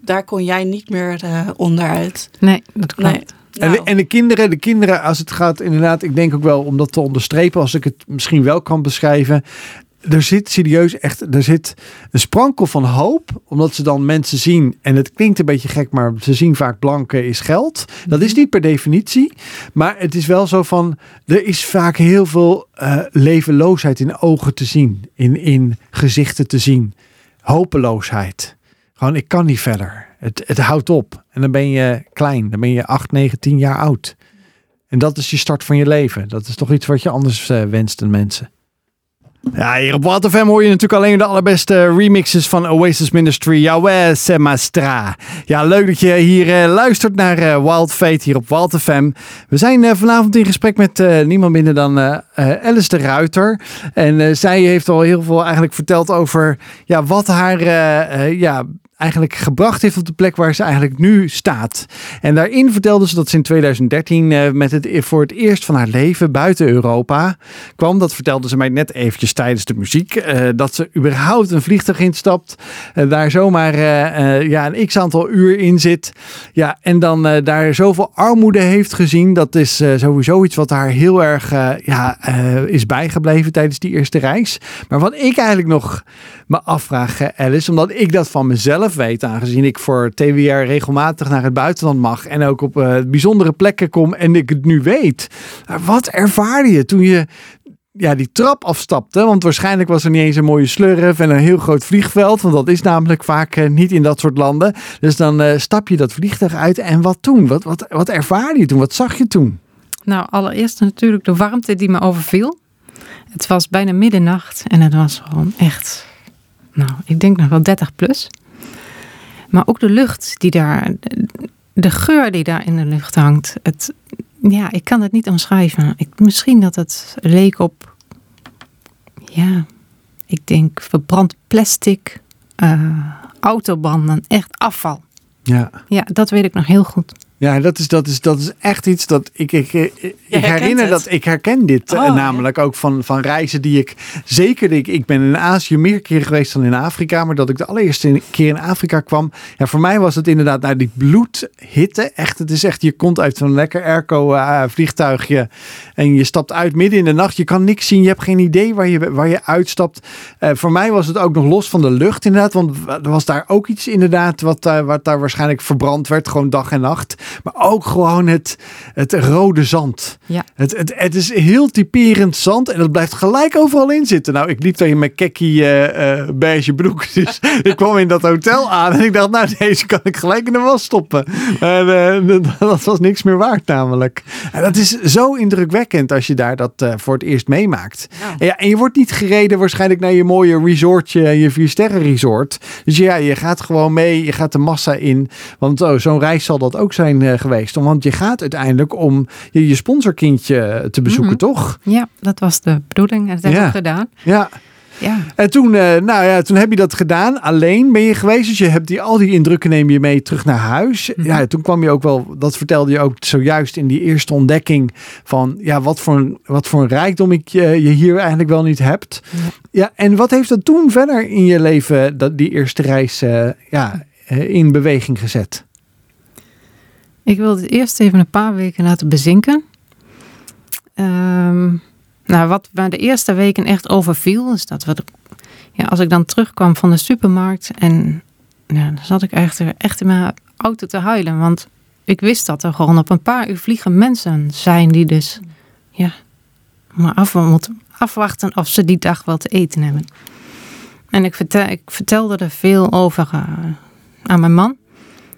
Daar kon jij niet meer eh, onderuit. Nee, dat klopt. Nee. En, Nou, de, en de kinderen, de kinderen, als het gaat inderdaad, ik denk ook wel om dat te onderstrepen, als ik het misschien wel kan beschrijven. Er zit serieus echt, er zit een sprankel van hoop, omdat ze dan mensen zien, en het klinkt een beetje gek, maar ze zien vaak blanke is geld. Dat is niet per definitie, maar het is wel zo van, er is vaak heel veel eh, levenloosheid in ogen te zien, in, in gezichten te zien, hopeloosheid. Gewoon, ik kan niet verder. Het, het houdt op. En dan ben je klein. Dan ben je 8, 9, 10 jaar oud. En dat is je start van je leven. Dat is toch iets wat je anders eh, wenst dan mensen. Ja, hier op Wild FM hoor je natuurlijk alleen de allerbeste remixes van Oasis Ministry. Yahweh Semastra. Ja, leuk dat je hier eh, luistert naar eh, Wild Fate hier op Wild FM. We zijn eh, vanavond in gesprek met eh, niemand minder dan eh, eh, Alice de Ruiter. En eh, zij heeft al heel veel eigenlijk verteld over ja, wat haar eh, eh, ja, eigenlijk gebracht heeft op de plek waar ze eigenlijk nu staat. En daarin vertelde ze dat ze in 2013 eh, met het voor het eerst van haar leven buiten Europa kwam. Dat vertelde ze mij net eventjes tijdens de muziek. eh, dat ze überhaupt een vliegtuig instapt. eh, daar zomaar ja, een x-aantal uur in zit. Ja, en dan daar zoveel armoede heeft gezien. Dat is sowieso iets wat haar heel erg ja, is bijgebleven tijdens die eerste reis. Maar wat ik eigenlijk nog me afvraag, Alice, omdat ik dat van mezelf weet, aangezien ik voor TWR regelmatig naar het buitenland mag en ook op eh, bijzondere plekken kom en ik het nu weet. Wat ervaarde je toen je ja, die trap afstapte? Want waarschijnlijk was er niet eens een mooie slurf en een heel groot vliegveld, want dat is namelijk vaak eh, niet in dat soort landen. Dus dan eh, stap je dat vliegtuig uit en wat toen? Wat, wat, wat ervaarde je toen? Wat zag je toen? Nou, allereerst natuurlijk de warmte die me overviel. Het was bijna middernacht en het was gewoon echt, nou, ik denk nog wel 30 plus. Maar ook de lucht die daar, de geur die daar in de lucht hangt. Het, ja, ik kan het niet omschrijven. Ik, misschien dat het leek op, ja, ik denk verbrand plastic, eh, autobanden, echt afval. Ja. Ja, dat weet ik nog heel goed. Ja, dat is, dat is, dat is echt iets dat ik, ik, ik, herinner dat ik herken dit eh, Oh, namelijk ook van, van reizen die ik zeker ik, ik ben in Azië meer keer geweest dan in Afrika, maar dat ik de allereerste keer in Afrika kwam. Ja, voor mij was het inderdaad nou die bloedhitte. Echt, het is echt je komt uit zo'n lekker airco eh, vliegtuigje en je stapt uit midden in de nacht. Je kan niks zien, je hebt geen idee waar je, waar je uitstapt. Eh, voor mij was het ook nog los van de lucht inderdaad, want er was daar ook iets inderdaad wat, wat daar waarschijnlijk verbrand werd, gewoon dag en nacht. Maar ook gewoon het, het rode zand. Ja. Het, het, het is heel typerend zand en dat blijft gelijk overal in zitten. Nou, ik liep tegen mijn kekkie eh, eh, beige broek. Dus ik kwam in dat hotel aan en ik dacht, nou, deze kan ik gelijk in de was stoppen. En eh, dat- was niks meer waard namelijk. En dat is zo indrukwekkend als je daar dat voor het eerst meemaakt. Ja. En, ja, en je wordt niet gereden waarschijnlijk naar je mooie resortje, je vier sterren resort. Dus ja, je gaat gewoon mee, je gaat de massa in. Want oh, zo'n reis zal dat ook zijn eh, geweest. Want je gaat uiteindelijk om je, je sponsorkindje te bezoeken, Mhm. toch? Ja, dat was de bedoeling en dat heb Ja. ik gedaan. Ja. Ja. En toen, eh, nou ja, toen heb je dat gedaan. Alleen ben je geweest. Dus je hebt die, al die indrukken neem je mee terug naar huis. Mhm. Ja, toen kwam je ook wel, dat vertelde je ook zojuist in die eerste ontdekking. Van ja, wat voor een, wat voor een rijkdom ik eh, je hier eigenlijk wel niet hebt. Ja. en wat heeft dat toen verder in je leven, dat, die eerste reis, ja, in beweging gezet? Ik wilde het eerst even een paar weken laten bezinken. Ehm, nou, wat me de eerste weken echt overviel, is dat de- ja, als ik dan terugkwam van de supermarkt en ja, dan zat ik echt, echt in mijn auto te huilen. Want ik wist dat er gewoon op een paar uur vliegen mensen zijn die dus ja, maar af moeten afwachten of ze die dag wel te eten hebben. En ik, ik vertelde er veel over eh, aan mijn man.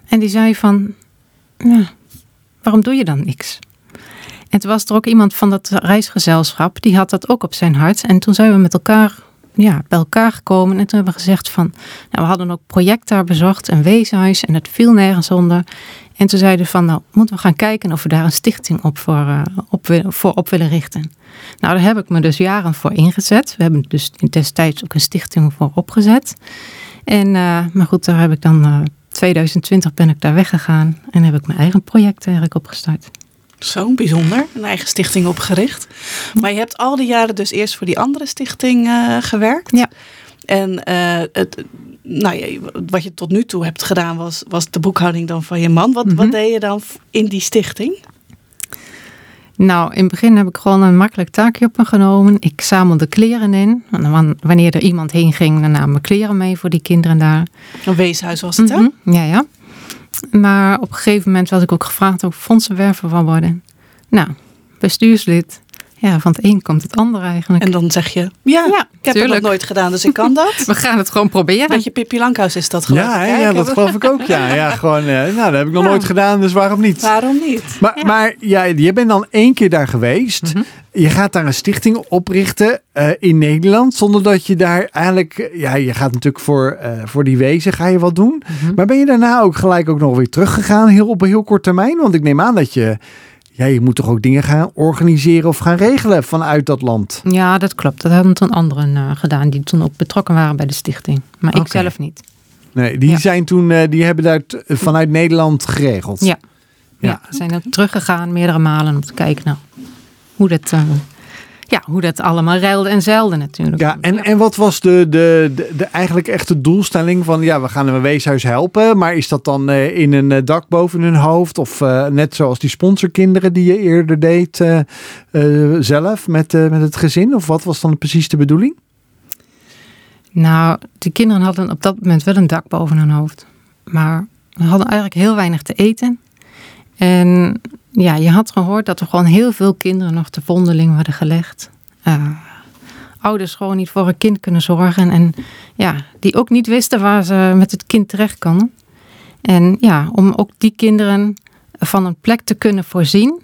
En die zei van, ja, waarom doe je dan niks? En toen was er ook iemand van dat reisgezelschap, die had dat ook op zijn hart. En toen zijn we met elkaar ja, bij elkaar gekomen. En toen hebben we gezegd van, nou, we hadden ook project daar bezocht, een weeshuis. En het viel nergens onder. En toen zeiden we van, nou, moeten we gaan kijken of we daar een stichting op voor, eh, op, voor op willen richten. Nou, daar heb ik me dus jaren voor ingezet. We hebben dus destijds ook een stichting voor opgezet. En, eh, maar goed, daar heb ik dan, eh 2020 ben ik daar weggegaan. En heb ik mijn eigen project eigenlijk opgestart. Zo bijzonder, een eigen stichting opgericht. Maar je hebt al die jaren dus eerst voor die andere stichting eh, gewerkt. Ja. En eh, het, nou ja, wat je tot nu toe hebt gedaan was, was de boekhouding dan van je man. Wat, Mhm. wat deed je dan in die stichting? Nou, in het begin heb ik gewoon een makkelijk taakje op me genomen. Ik zamelde kleren in. En wanneer er iemand heen ging, dan namen we kleren mee voor die kinderen daar. Een weeshuis was het, hè? Mhm, Ja, ja. Maar op een gegeven moment was ik ook gevraagd of ik fondsenwerver van worden. Nou, bestuurslid. Ja, van het een komt het ander eigenlijk. En dan zeg je, ja, Ja, ik heb het tuurlijk. nog nooit gedaan, dus ik kan dat. we gaan het gewoon proberen. Beetje Pippi Lankhuis is dat geloof Ja, ja, dat geloof ik ook. Ja, ja gewoon, eh, nou, dat heb ik nog Ja. nooit gedaan, dus waarom niet? Waarom niet? Maar, Ja. maar ja, je bent dan één keer daar geweest. Mhm. Je gaat daar een stichting oprichten eh, in Nederland. Zonder dat je daar eigenlijk... eh, Ja, je gaat natuurlijk voor, eh, voor die wezen ga je wat doen. Mhm. Maar ben je daarna ook gelijk ook nog weer teruggegaan heel, op een heel kort termijn? Want ik neem aan dat je... Ja, je moet toch ook dingen gaan organiseren of gaan regelen vanuit dat land? Ja, dat klopt. Dat hadden toen anderen eh, gedaan die toen ook betrokken waren bij de stichting. Maar ik zelf niet. Nee, die Ja. zijn toen... eh, die hebben daar t- vanuit Nederland geregeld. Ja. Ja. Zijn ook teruggegaan meerdere malen om te kijken nou, hoe, dat, eh, ja, hoe dat allemaal ruilde en zeilde natuurlijk. Ja, en, en wat was de, de, de, de eigenlijk echte doelstelling van ja, we gaan een weeshuis helpen, maar is dat dan eh, in een eh, dak boven hun hoofd of eh, net zoals die sponsorkinderen die je eerder deed zelf met, met het gezin? Of wat was dan precies de bedoeling? Nou, de kinderen hadden op dat moment wel een dak boven hun hoofd. Maar we hadden eigenlijk heel weinig te eten. En ja, je had gehoord dat er gewoon heel veel kinderen nog te vondeling werden gelegd. Eh, ouders gewoon niet voor een kind kunnen zorgen. En ja, die ook niet wisten waar ze met het kind terecht konden. En ja, om ook die kinderen van een plek te kunnen voorzien.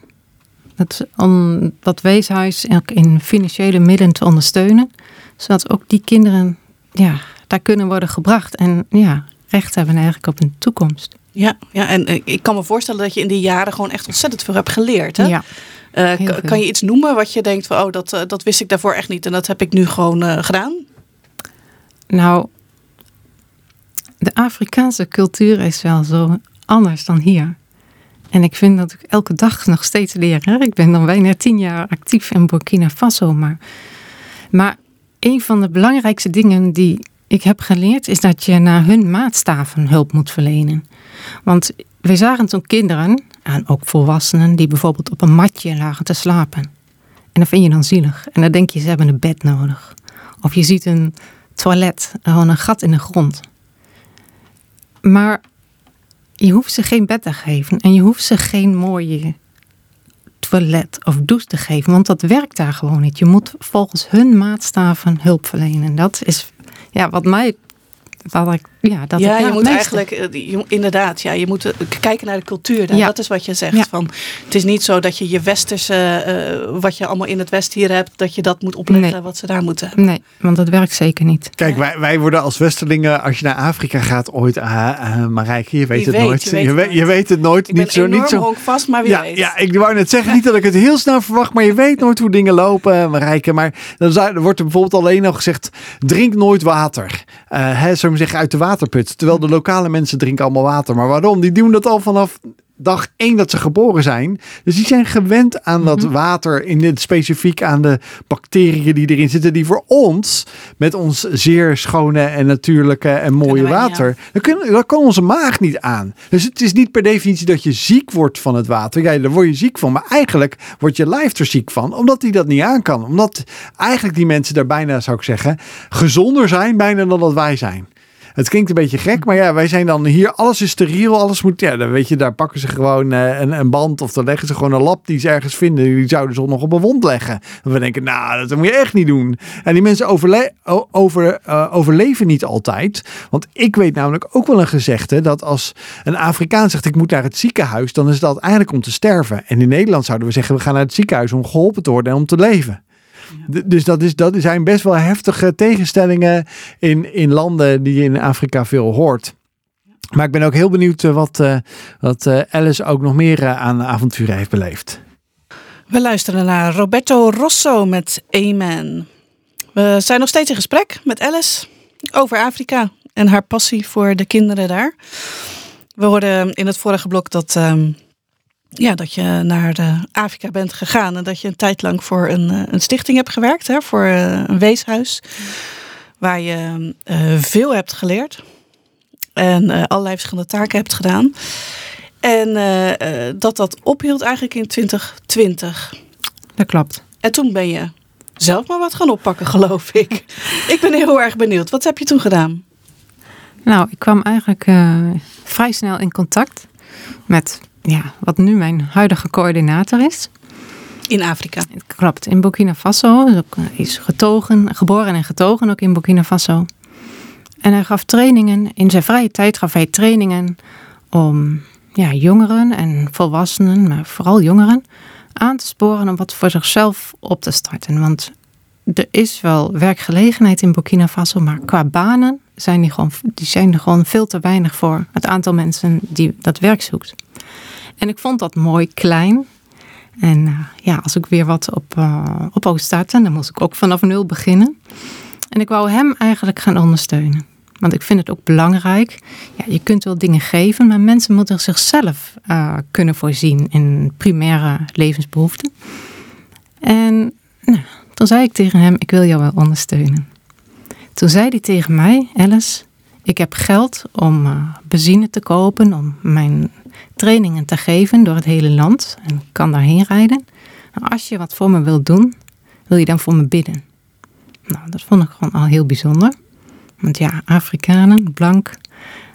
Dat, om dat weeshuis ook in financiële middelen te ondersteunen. Zodat ook die kinderen ja, daar kunnen worden gebracht. En ja, recht hebben eigenlijk op een toekomst. Ja, ja, en eh, ik kan me voorstellen dat je in die jaren gewoon echt ontzettend veel hebt geleerd. Hè? Ja. Eh, kan- je iets noemen wat je denkt van, oh, dat, eh, dat wist ik daarvoor echt niet en dat heb ik nu gewoon gedaan? Nou, de Afrikaanse cultuur is wel zo anders dan hier. En ik vind dat ik elke dag nog steeds leer. Hè? Ik ben dan bijna tien jaar actief in Burkina Faso. Maar, maar een van de belangrijkste dingen die ik heb geleerd... is dat je naar hun maatstaven hulp moet verlenen. Want we zagen toen kinderen, en ook volwassenen... die bijvoorbeeld op een matje lagen te slapen. En dat vind je dan zielig. En dan denk je, ze hebben een bed nodig. Of je ziet een toilet, gewoon een gat in de grond. Maar je hoeft ze geen bed te geven en je hoeft ze geen mooie toilet of douche te geven, want dat werkt daar gewoon niet. Je moet volgens hun maatstaven hulp verlenen. Dat is ja, wat mij, wat ik ja, dat ja, je moet meeste- eigenlijk, eh, je- inderdaad, ja, je moet eh, kijken naar de cultuur. Ja. Dat is wat je zegt. Ja. Van, het is niet zo dat je je westerse, eh, wat je allemaal in het west hier hebt, dat je dat moet opleggen Nee. wat ze daar moeten hebben. Nee, want dat werkt zeker niet. Kijk, wij, wij worden als Westerlingen, als je naar Afrika gaat ooit, ah, ah, Marijke, je weet het weet, nooit. je weet je, het weet, nooit. je weet het nooit. Ik ben niet zo, enorm niet zo. honkvast, maar wie Ja, weet. ja, ik wou net zeggen, niet dat ik het heel snel verwacht, maar je weet nooit hoe dingen lopen, Marijke. Maar dan zou- er wordt er bijvoorbeeld alleen al gezegd, drink nooit water. Eh hè, zou ik zeggen, uit de waterput. Terwijl de lokale mensen drinken allemaal water. Maar waarom? Die doen dat al vanaf dag één dat ze geboren zijn. Dus die zijn gewend aan dat water, in dit specifiek aan de bacteriën die erin zitten, die voor ons, met ons zeer schone en natuurlijke en mooie water, dan, kunnen, dan kan onze maag niet aan. Dus het is niet per definitie dat je ziek wordt van het water. Ja, daar word je ziek van. Maar eigenlijk wordt je lijf er ziek van. Omdat die dat niet aan kan. Omdat eigenlijk die mensen daar bijna, zou ik zeggen, gezonder zijn bijna dan dat wij zijn. Het klinkt een beetje gek, maar ja, wij zijn dan hier, alles is steriel, alles moet, ja, dan weet je, daar pakken ze gewoon eh, een, een band of dan leggen ze gewoon een lap die ze ergens vinden. Die zouden ze nog op een wond leggen. En we denken, nou, dat moet je echt niet doen. En die mensen over, eh, overleven niet altijd. Want ik weet namelijk ook wel een gezegde dat als een Afrikaan zegt, ik moet naar het ziekenhuis, dan is dat eigenlijk om te sterven. En in Nederland zouden we zeggen, we gaan naar het ziekenhuis om geholpen te worden en om te leven. Dus dat, is, dat zijn best wel heftige tegenstellingen in, in landen die je in Afrika veel hoort. Maar ik ben ook heel benieuwd eh, wat, eh, wat eh, Alice ook nog meer aan avonturen heeft beleefd. We luisteren naar Roberto Rosso met Amen. We zijn nog steeds in gesprek met Alice over Afrika en haar passie voor de kinderen daar. We hoorden in het vorige blok dat, ehm, ja, dat je naar de Afrika bent gegaan en dat je een tijd lang voor een, eh, een stichting hebt gewerkt, hè, voor eh, een weeshuis, waar je eh, veel hebt geleerd en allerlei verschillende taken hebt gedaan. En dat dat ophield eigenlijk in 2020. Dat klopt. En toen ben je zelf maar wat gaan oppakken, geloof ik. ik ben heel erg benieuwd. Wat heb je toen gedaan? Nou, ik kwam eigenlijk vrij snel in contact met ja, wat nu mijn huidige coördinator is. In Afrika. Klopt, in Burkina Faso. Hij is ook, eh, is getogen, geboren en getogen ook in Burkina Faso. En hij gaf trainingen, in zijn vrije tijd gaf hij trainingen om ja, jongeren en volwassenen, maar vooral jongeren, aan te sporen om wat voor zichzelf op te starten. Want er is wel werkgelegenheid in Burkina Faso, maar qua banen zijn die, gewoon, die zijn er gewoon veel te weinig voor het aantal mensen die dat werk zoekt. En ik vond dat mooi klein. En eh, ja, als ik weer wat op, eh, op wou starten, dan moest ik ook vanaf nul beginnen. En ik wou hem eigenlijk gaan ondersteunen. Want ik vind het ook belangrijk. Ja, je kunt wel dingen geven, maar mensen moeten zichzelf eh, kunnen voorzien in primaire levensbehoeften. En nou, toen zei ik tegen hem, ik wil jou wel ondersteunen. Toen zei hij tegen mij, Alice, ik heb geld om benzine te kopen, om mijn trainingen te geven door het hele land. En kan daarheen rijden. Nou, als je wat voor me wilt doen, wil je dan voor me bidden. Nou, dat vond ik gewoon al heel bijzonder. Want ja, Afrikanen, blank,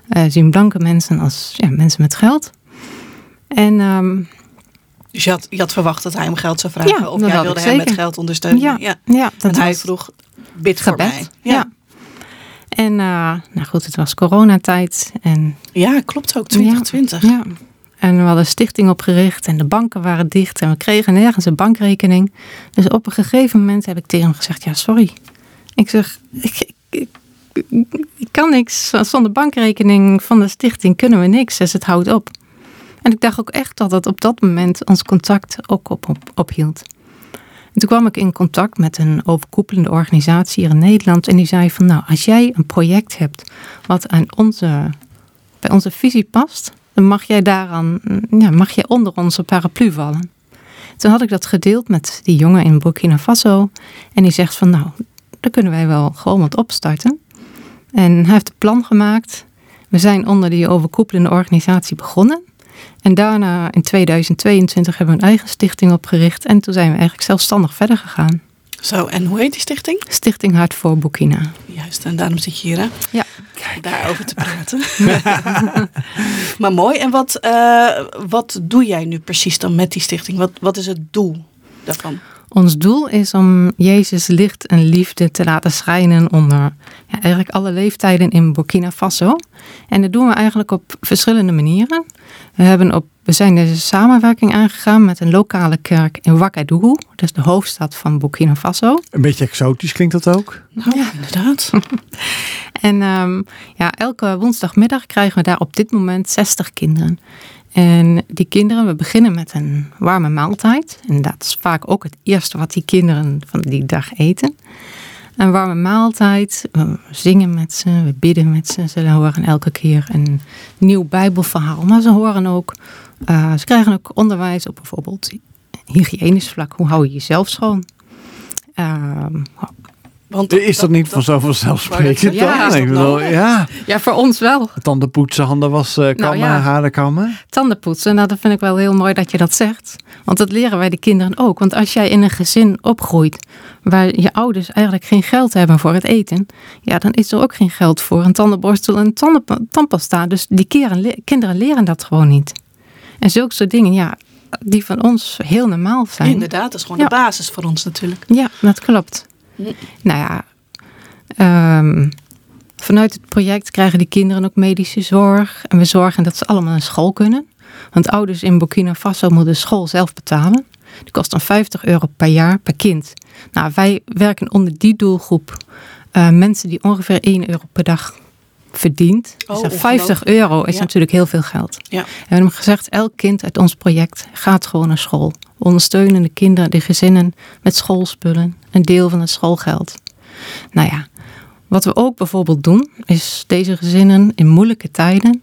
eh, zien blanke mensen als ja, mensen met geld. En ehm, Dus je had, je had verwacht dat hij hem geld zou vragen. Ja, of jij wilde hem met geld ondersteunen. ja, Ja. ja, dat en hij vroeg, bid voor mij. gebed. Ja. En uh, nou goed, het was coronatijd. En ja, klopt ook, 2020. Ja, ja. En we hadden een stichting opgericht en de banken waren dicht en we kregen nergens een bankrekening. Dus op een gegeven moment heb ik tegen hem gezegd, ja sorry. Ik zeg, ik, ik, ik, ik kan niks. Zonder bankrekening van de stichting kunnen we niks. Dus het houdt op. En ik dacht ook echt dat het op dat moment ons contact ook op, op, ophield. En toen kwam ik in contact met een overkoepelende organisatie hier in Nederland. En die zei van nou, als jij een project hebt wat aan onze, bij onze visie past, dan mag jij daaraan, ja, mag jij onder onze paraplu vallen. Toen had ik dat gedeeld met die jongen in Burkina Faso. En die zegt van nou, daar kunnen wij wel gewoon wat opstarten. En hij heeft een plan gemaakt. We zijn onder die overkoepelende organisatie begonnen. En daarna in 2022 hebben we een eigen stichting opgericht. En toen zijn we eigenlijk zelfstandig verder gegaan. Zo, en hoe heet die stichting? Stichting Hart voor Burkina. Juist, en daarom zit je hier, hè? Ja. Kijk. Daarover te praten. maar mooi. En wat, uh, wat doe jij nu precies dan met die stichting? Wat, wat is het doel daarvan? Ons doel is om Jezus licht en liefde te laten schijnen onder ja, eigenlijk alle leeftijden in Burkina Faso. En dat doen we eigenlijk op verschillende manieren. We, hebben op, we zijn deze samenwerking aangegaan met een lokale kerk in Ouagadougou. Dat is de hoofdstad van Burkina Faso. Een beetje exotisch klinkt dat ook. Nou, inderdaad. En ehm, ja, elke woensdagmiddag krijgen we daar op dit moment 60 kinderen. En die kinderen, we beginnen met een warme maaltijd. En dat is vaak ook het eerste wat die kinderen van die dag eten. Een warme maaltijd, we zingen met ze, we bidden met ze. Ze horen elke keer een nieuw bijbelverhaal. Maar ze horen ook, eh, ze krijgen ook onderwijs op bijvoorbeeld hygiënisch vlak. Hoe hou je jezelf schoon? Ehm, Want Is dat niet van zo vanzelfsprekend? Ja, dan? Ik bedoel, ja, ja, voor ons wel. tanden poetsen, handen wassen, kammen, ja. haren kammen. Tandenpoetsen, nou dat vind ik wel heel mooi dat je dat zegt. Want dat leren wij de kinderen ook. Want als jij in een gezin opgroeit waar je ouders eigenlijk geen geld hebben voor het eten, ja, dan is er ook geen geld voor een tandenborstel en tanden, tandpasta. Dus die keren, le- kinderen leren dat gewoon niet. En zulke soort dingen, ja, die van ons heel normaal zijn. Inderdaad, dat is gewoon Ja. de basis voor ons natuurlijk. Ja, dat klopt. Nou ja, ehm, vanuit het project krijgen die kinderen ook medische zorg. En we zorgen dat ze allemaal naar school kunnen. Want ouders in Burkina Faso moeten de school zelf betalen. Die kost dan 50 euro per jaar per kind. Nou, wij werken onder die doelgroep. eh, mensen die ongeveer 1 euro per dag verdient. Oh, dus dat 50 ongelooflijk. euro is Ja. natuurlijk heel veel geld. Ja. En we hebben gezegd, elk kind uit ons project gaat gewoon naar school. We ondersteunen de kinderen, de gezinnen met schoolspullen, een deel van het schoolgeld. Nou ja, wat we ook bijvoorbeeld doen, is deze gezinnen in moeilijke tijden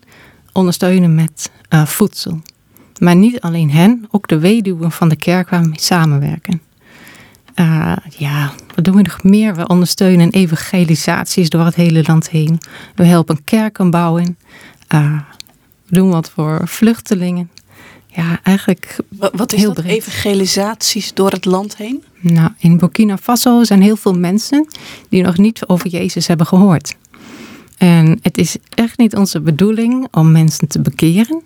ondersteunen met eh, voedsel. Maar niet alleen hen, ook de weduwen van de kerk waar we mee samenwerken. Eh, ja, wat doen we nog meer? We ondersteunen evangelisaties door het hele land heen. We helpen kerken bouwen. Eh, we doen wat voor vluchtelingen. Ja, eigenlijk Wa- Wat is Heel dat? breed. Evangelisaties door het land heen? Nou, in Burkina Faso zijn heel veel mensen die nog niet over Jezus hebben gehoord. En het is echt niet onze bedoeling om mensen te bekeren.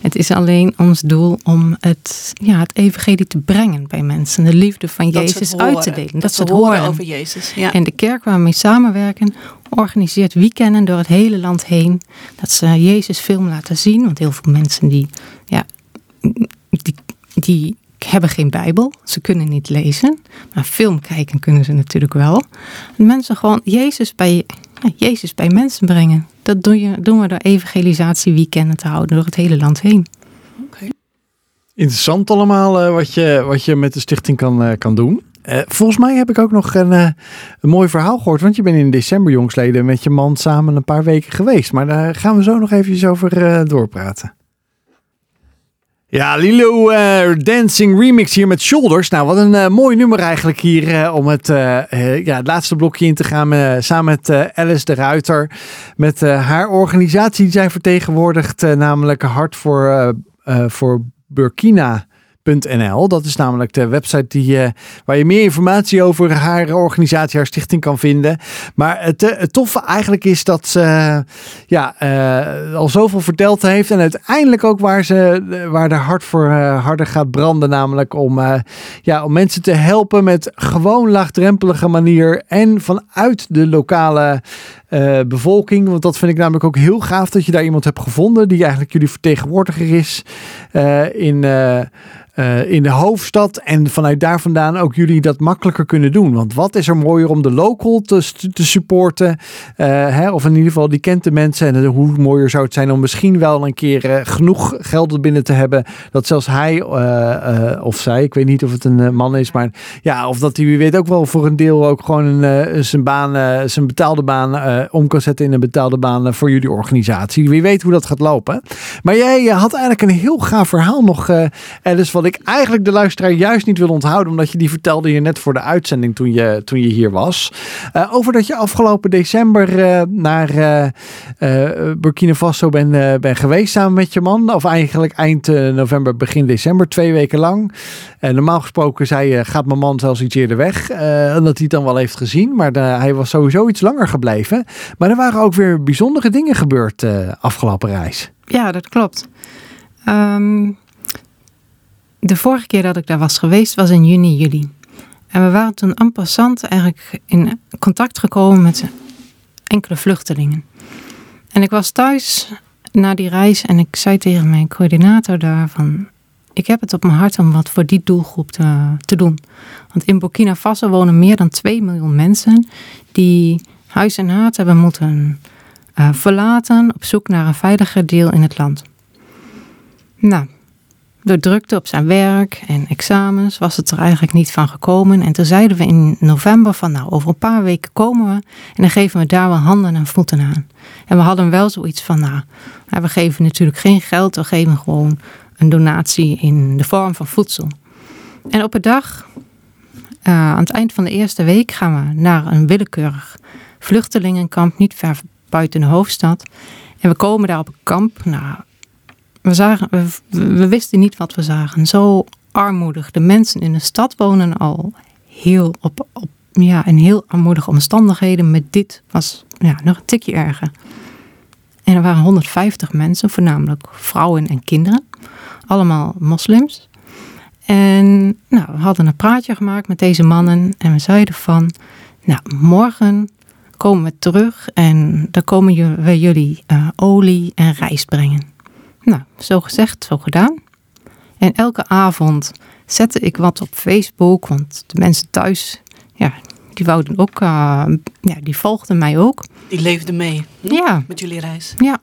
Het is alleen ons doel om het, ja, het evangelie te brengen bij mensen. De liefde van Dat Jezus uit te delen. Dat, Dat, ze ze het horen horen. over Jezus. Ja. En de kerk waar we mee samenwerken organiseert weekenden door het hele land heen. Dat ze Jezus film laten zien. Want heel veel mensen die, ja, die, die hebben geen Bijbel. Ze kunnen niet lezen. Maar film kijken kunnen ze natuurlijk wel. En mensen gewoon Jezus bij, ja, Jezus bij mensen brengen. Dat doen, je, doen we door evangelisatieweekenden te houden door het hele land heen. Interessant allemaal eh, wat, je, wat je met de stichting kan, eh, kan doen. Eh, volgens mij heb ik ook nog een, eh, een mooi verhaal gehoord. Want je bent in december jongsleden met je man samen een paar weken geweest. Maar daar gaan we zo nog even over eh, doorpraten. Ja, Lilo eh, Dancing Remix hier met Shoulders. Nou, wat een eh, mooi nummer eigenlijk hier eh, om het, ja, het laatste blokje in te gaan. samen met Alice de Ruiter. Met haar organisatie die zij vertegenwoordigt. namelijk Hart voor, voor Burkina. .nl. Dat is namelijk de website die, eh, waar je meer informatie over haar organisatie, haar stichting kan vinden. Maar het, eh, toffe eigenlijk is dat ze ja, eh, al zoveel verteld heeft. En uiteindelijk ook waar, ze, waar de hart voor harder gaat branden. Namelijk om, ja, om mensen te helpen met gewoon laagdrempelige manier. En vanuit de lokale eh, bevolking. Want dat vind ik namelijk ook heel gaaf dat je daar iemand hebt gevonden. Die eigenlijk jullie vertegenwoordiger is eh, in... eh, in de hoofdstad. En vanuit daar vandaan ook jullie dat makkelijker kunnen doen. Want wat is er mooier om de local te, te supporten? hè? Of in ieder geval, die kent de mensen. En hoe mooier zou het zijn om misschien wel een keer genoeg geld binnen te hebben. Dat zelfs hij of zij, ik weet niet of het een man is. Maar ja, of dat hij wie weet ook wel voor een deel ook gewoon een, zijn baan, zijn betaalde baan om kan zetten in een betaalde baan eh, voor jullie organisatie. Wie weet hoe dat gaat lopen. Maar jij eh, had eigenlijk een heel gaaf verhaal nog, eh Alice, wat ik eigenlijk de luisteraar juist niet wil onthouden, omdat je die vertelde hier net voor de uitzending toen je, toen je hier was. Eh, over dat je afgelopen december eh, naar eh, eh, Burkina Faso bent eh, ben geweest samen met je man. Of eigenlijk eind eh, november, begin december, twee weken lang. En normaal gesproken zei je, gaat mijn man zelfs iets eerder weg. eh, omdat hij het dan wel heeft gezien. Maar hij was sowieso iets langer gebleven. Maar er waren ook weer bijzondere dingen gebeurd eh, afgelopen reis. Ja, dat klopt. Ehm, de vorige keer dat ik daar was geweest was in juni, juli. En we waren toen en passant eigenlijk in contact gekomen met enkele vluchtelingen. En ik was thuis na die reis en ik zei tegen mijn coördinator daar van... Ik heb het op mijn hart om wat voor die doelgroep te, te doen. Want in Burkina Faso wonen meer dan 2 miljoen mensen die huis en haard hebben moeten uh, verlaten op zoek naar een veiliger deel in het land. Nou, door drukte op zijn werk en examens was het er eigenlijk niet van gekomen. En toen zeiden we in november van nou, over een paar weken komen we en dan geven we daar wel handen en voeten aan. En we hadden wel zoiets van nou, we geven natuurlijk geen geld, we geven gewoon een donatie in de vorm van voedsel. En op een dag, uh, aan het eind van de eerste week, gaan we naar een willekeurig vluchtelingenkamp, niet ver buiten de hoofdstad. En we komen daar op een kamp. Nou, we, zagen, we, wisten niet wat we zagen. Zo armoedig. De mensen in de stad wonen al heel op, op ja, in heel armoedige omstandigheden. Met dit was ja, nog een tikje erger. En er waren 150 mensen, voornamelijk vrouwen en kinderen. Allemaal moslims. En nou, we hadden een praatje gemaakt met deze mannen. En we zeiden van, nou, morgen komen we terug en dan komen we jullie uh, olie en rijst brengen. Nou, zo gezegd, zo gedaan. En elke avond zette ik wat op Facebook, want de mensen thuis, ja, die wouden ook, uh, ja, die volgden mij ook. Die leefden mee ja. met jullie reis. Ja.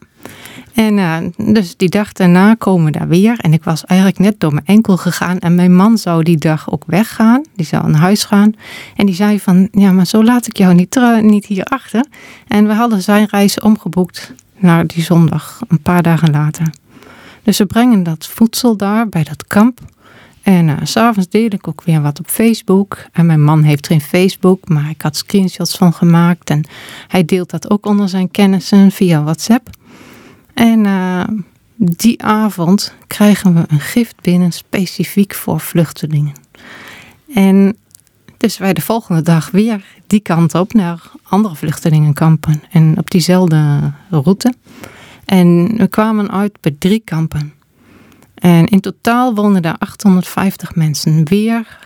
En uh, dus die dag daarna komen we daar weer. En ik was eigenlijk net door mijn enkel gegaan. En mijn man zou die dag ook weggaan. Die zou naar huis gaan. En die zei van, ja, maar zo laat ik jou niet, niet hier achter. En we hadden zijn reis omgeboekt naar die zondag, een paar dagen later. Dus we brengen dat voedsel daar bij dat kamp. En uh, s'avonds deel ik ook weer wat op Facebook. En mijn man heeft geen Facebook, maar ik had screenshots van gemaakt. En hij deelt dat ook onder zijn kennissen via WhatsApp. En uh, die avond krijgen we een gift binnen specifiek voor vluchtelingen. En dus wij de volgende dag weer die kant op naar andere vluchtelingenkampen. En op diezelfde route. En we kwamen uit bij drie kampen. En in totaal woonden daar 850 mensen. Weer,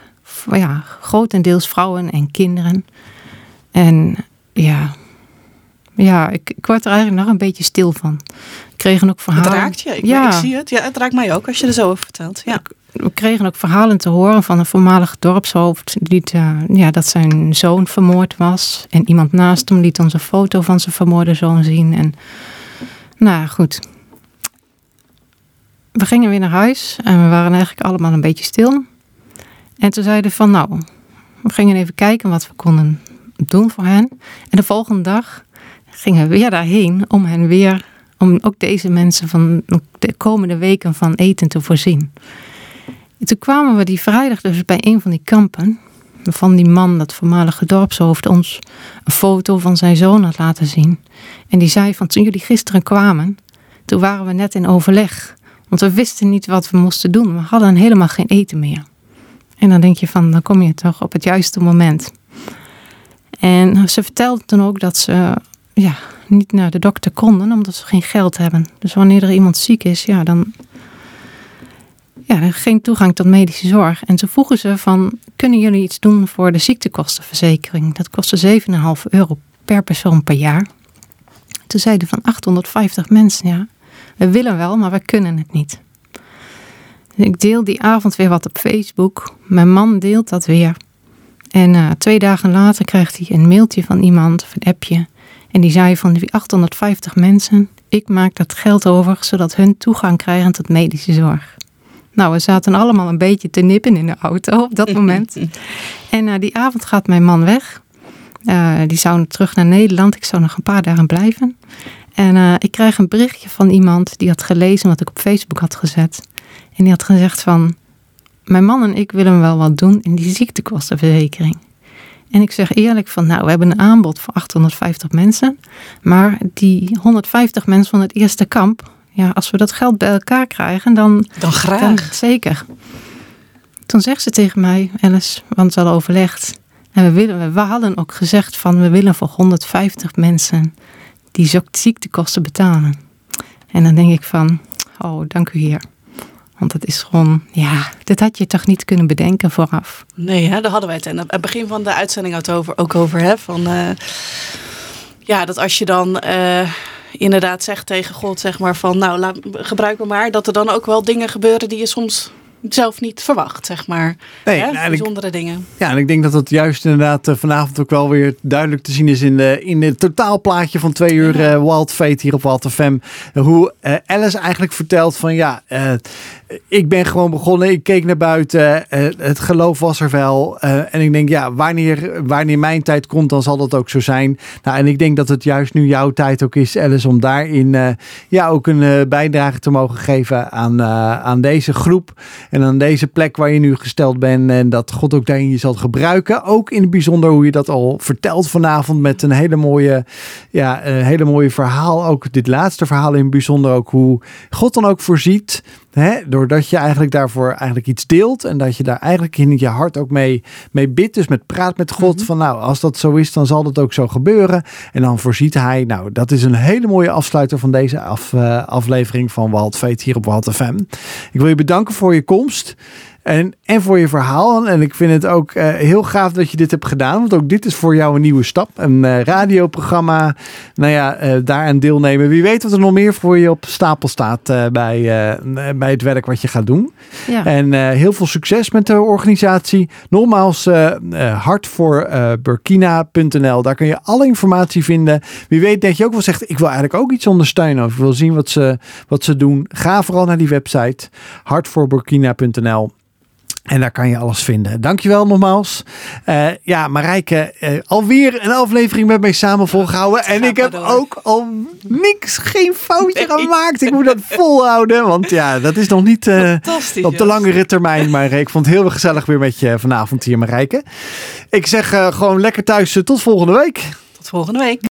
ja, grotendeels vrouwen en kinderen. En ja, ja ik, ik word er eigenlijk nog een beetje stil van. We kregen ook verhalen. Het raakt je, ik, ja. ik zie het. Ja, het raakt mij ook als je er zo over vertelt. Ja. We kregen ook verhalen te horen van een voormalig dorpshoofd. Die, uh, ja, dat zijn zoon vermoord was. En iemand naast hem liet ons een foto van zijn vermoorde zoon zien. En nou goed, we gingen weer naar huis en we waren eigenlijk allemaal een beetje stil. En toen zeiden van nou, we gingen even kijken wat we konden doen voor hen. En de volgende dag gingen we weer daarheen om hen weer, om ook deze mensen van de komende weken van eten te voorzien. En toen kwamen we die vrijdag dus bij een van die kampen. Van die man, dat voormalige dorpshoofd, ons een foto van zijn zoon had laten zien. En die zei van toen jullie gisteren kwamen, toen waren we net in overleg. Want we wisten niet wat we moesten doen. We hadden helemaal geen eten meer. En dan denk je van, dan kom je toch op het juiste moment. En ze vertelde toen ook dat ze ja, niet naar de dokter konden, omdat ze geen geld hebben. Dus wanneer er iemand ziek is, ja, dan ja, geen toegang tot medische zorg. En ze vroegen ze van, kunnen jullie iets doen voor de ziektekostenverzekering? Dat kostte 7,5 euro per persoon per jaar. Toen zeiden van 850 mensen, ja, we willen wel, maar we kunnen het niet. Ik deel die avond weer wat op Facebook. Mijn man deelt dat weer. En uh, twee dagen later krijgt hij een mailtje van iemand, of een appje. En die zei van die 850 mensen, ik maak dat geld over, zodat hun toegang krijgen tot medische zorg. Nou, we zaten allemaal een beetje te nippen in de auto op dat moment. en uh, die avond gaat mijn man weg. Uh, die zou terug naar Nederland. Ik zou nog een paar dagen blijven. En uh, ik krijg een berichtje van iemand die had gelezen wat ik op Facebook had gezet. En die had gezegd van, mijn man en ik willen wel wat doen in die ziektekostenverzekering. En ik zeg eerlijk van, nou, we hebben een aanbod voor 850 mensen. Maar die 150 mensen van het eerste kamp, ja, als we dat geld bij elkaar krijgen, dan... Dan graag. zeker. Toen zegt ze tegen mij, Alice, want ze hadden overlegd. En we, willen, we hadden ook gezegd van, we willen voor 150 mensen die ziektekosten betalen. En dan denk ik van, oh, dank u heer. Want het is gewoon, ja, dat had je toch niet kunnen bedenken vooraf. Nee, hè, daar hadden wij het in het begin van de uitzending ook over. Ook over hè, van, uh, ja, dat als je dan eh, inderdaad zegt tegen God, zeg maar van nou, laat, gebruik me maar. Dat er dan ook wel dingen gebeuren die je soms zelf niet verwacht, zeg maar. Nee, nou, ik- Bijzondere dingen. Ja, en ik denk dat het juist inderdaad eh, vanavond ook wel weer duidelijk te zien is in, de, in het totaalplaatje van twee uur Ja. eh, Wild Fate hier op Wild FM. Hoe eh, Alice eigenlijk vertelt van ja, eh, ik ben gewoon begonnen, ik keek naar buiten, eh, het geloof was er wel. eh, en ik denk ja, wanneer, wanneer mijn tijd komt, dan zal dat ook zo zijn. Nou, en ik denk dat het juist nu jouw tijd ook is, Alice, om daarin eh, ja, ook een bijdrage te mogen geven aan, aan deze groep. En aan deze plek waar je nu gesteld bent. En dat God ook daarin je zal gebruiken. Ook in het bijzonder hoe je dat al vertelt vanavond. Met een hele mooie, ja, een hele mooie verhaal. Ook dit laatste verhaal in het bijzonder. Ook hoe God dan ook voorziet. Hè, doordat je eigenlijk daarvoor eigenlijk iets deelt. En dat je daar eigenlijk in je hart ook mee, mee bidt. Dus met praat met God. Van nou, als dat zo is, dan zal dat ook zo gebeuren. En dan voorziet hij. Nou, dat is een hele mooie afsluiter van deze af, eh, aflevering van Fate hier op Wild FM. Ik wil je bedanken voor je komst. En, en voor je verhaal. En ik vind het ook eh, heel gaaf dat je dit hebt gedaan. Want ook dit is voor jou een nieuwe stap. Een eh, radioprogramma. Nou ja, eh, daaraan deelnemen. Wie weet wat er nog meer voor je op stapel staat bij, bij het werk wat je gaat doen. Ja. En heel veel succes met de organisatie. Nogmaals, hart voor Burkina.nl. Daar kun je alle informatie vinden. Wie weet dat je ook wel zegt, ik wil eigenlijk ook iets ondersteunen. Of ik wil zien wat ze, wat ze doen. Ga vooral naar die website. hartvoorburkina.nl. En daar kan je alles vinden. Dankjewel nogmaals. Eh, ja, Marijke, eh, alweer een aflevering met mij samen volgehouden. En ik heb door. ook al niks, geen foutje Nee. gemaakt. Ik moet dat volhouden. Want ja, dat is nog niet eh, op de langere termijn. Maar ik vond het heel gezellig weer met je vanavond hier, Marijke. Ik zeg gewoon lekker thuis. tot volgende week. Tot volgende week.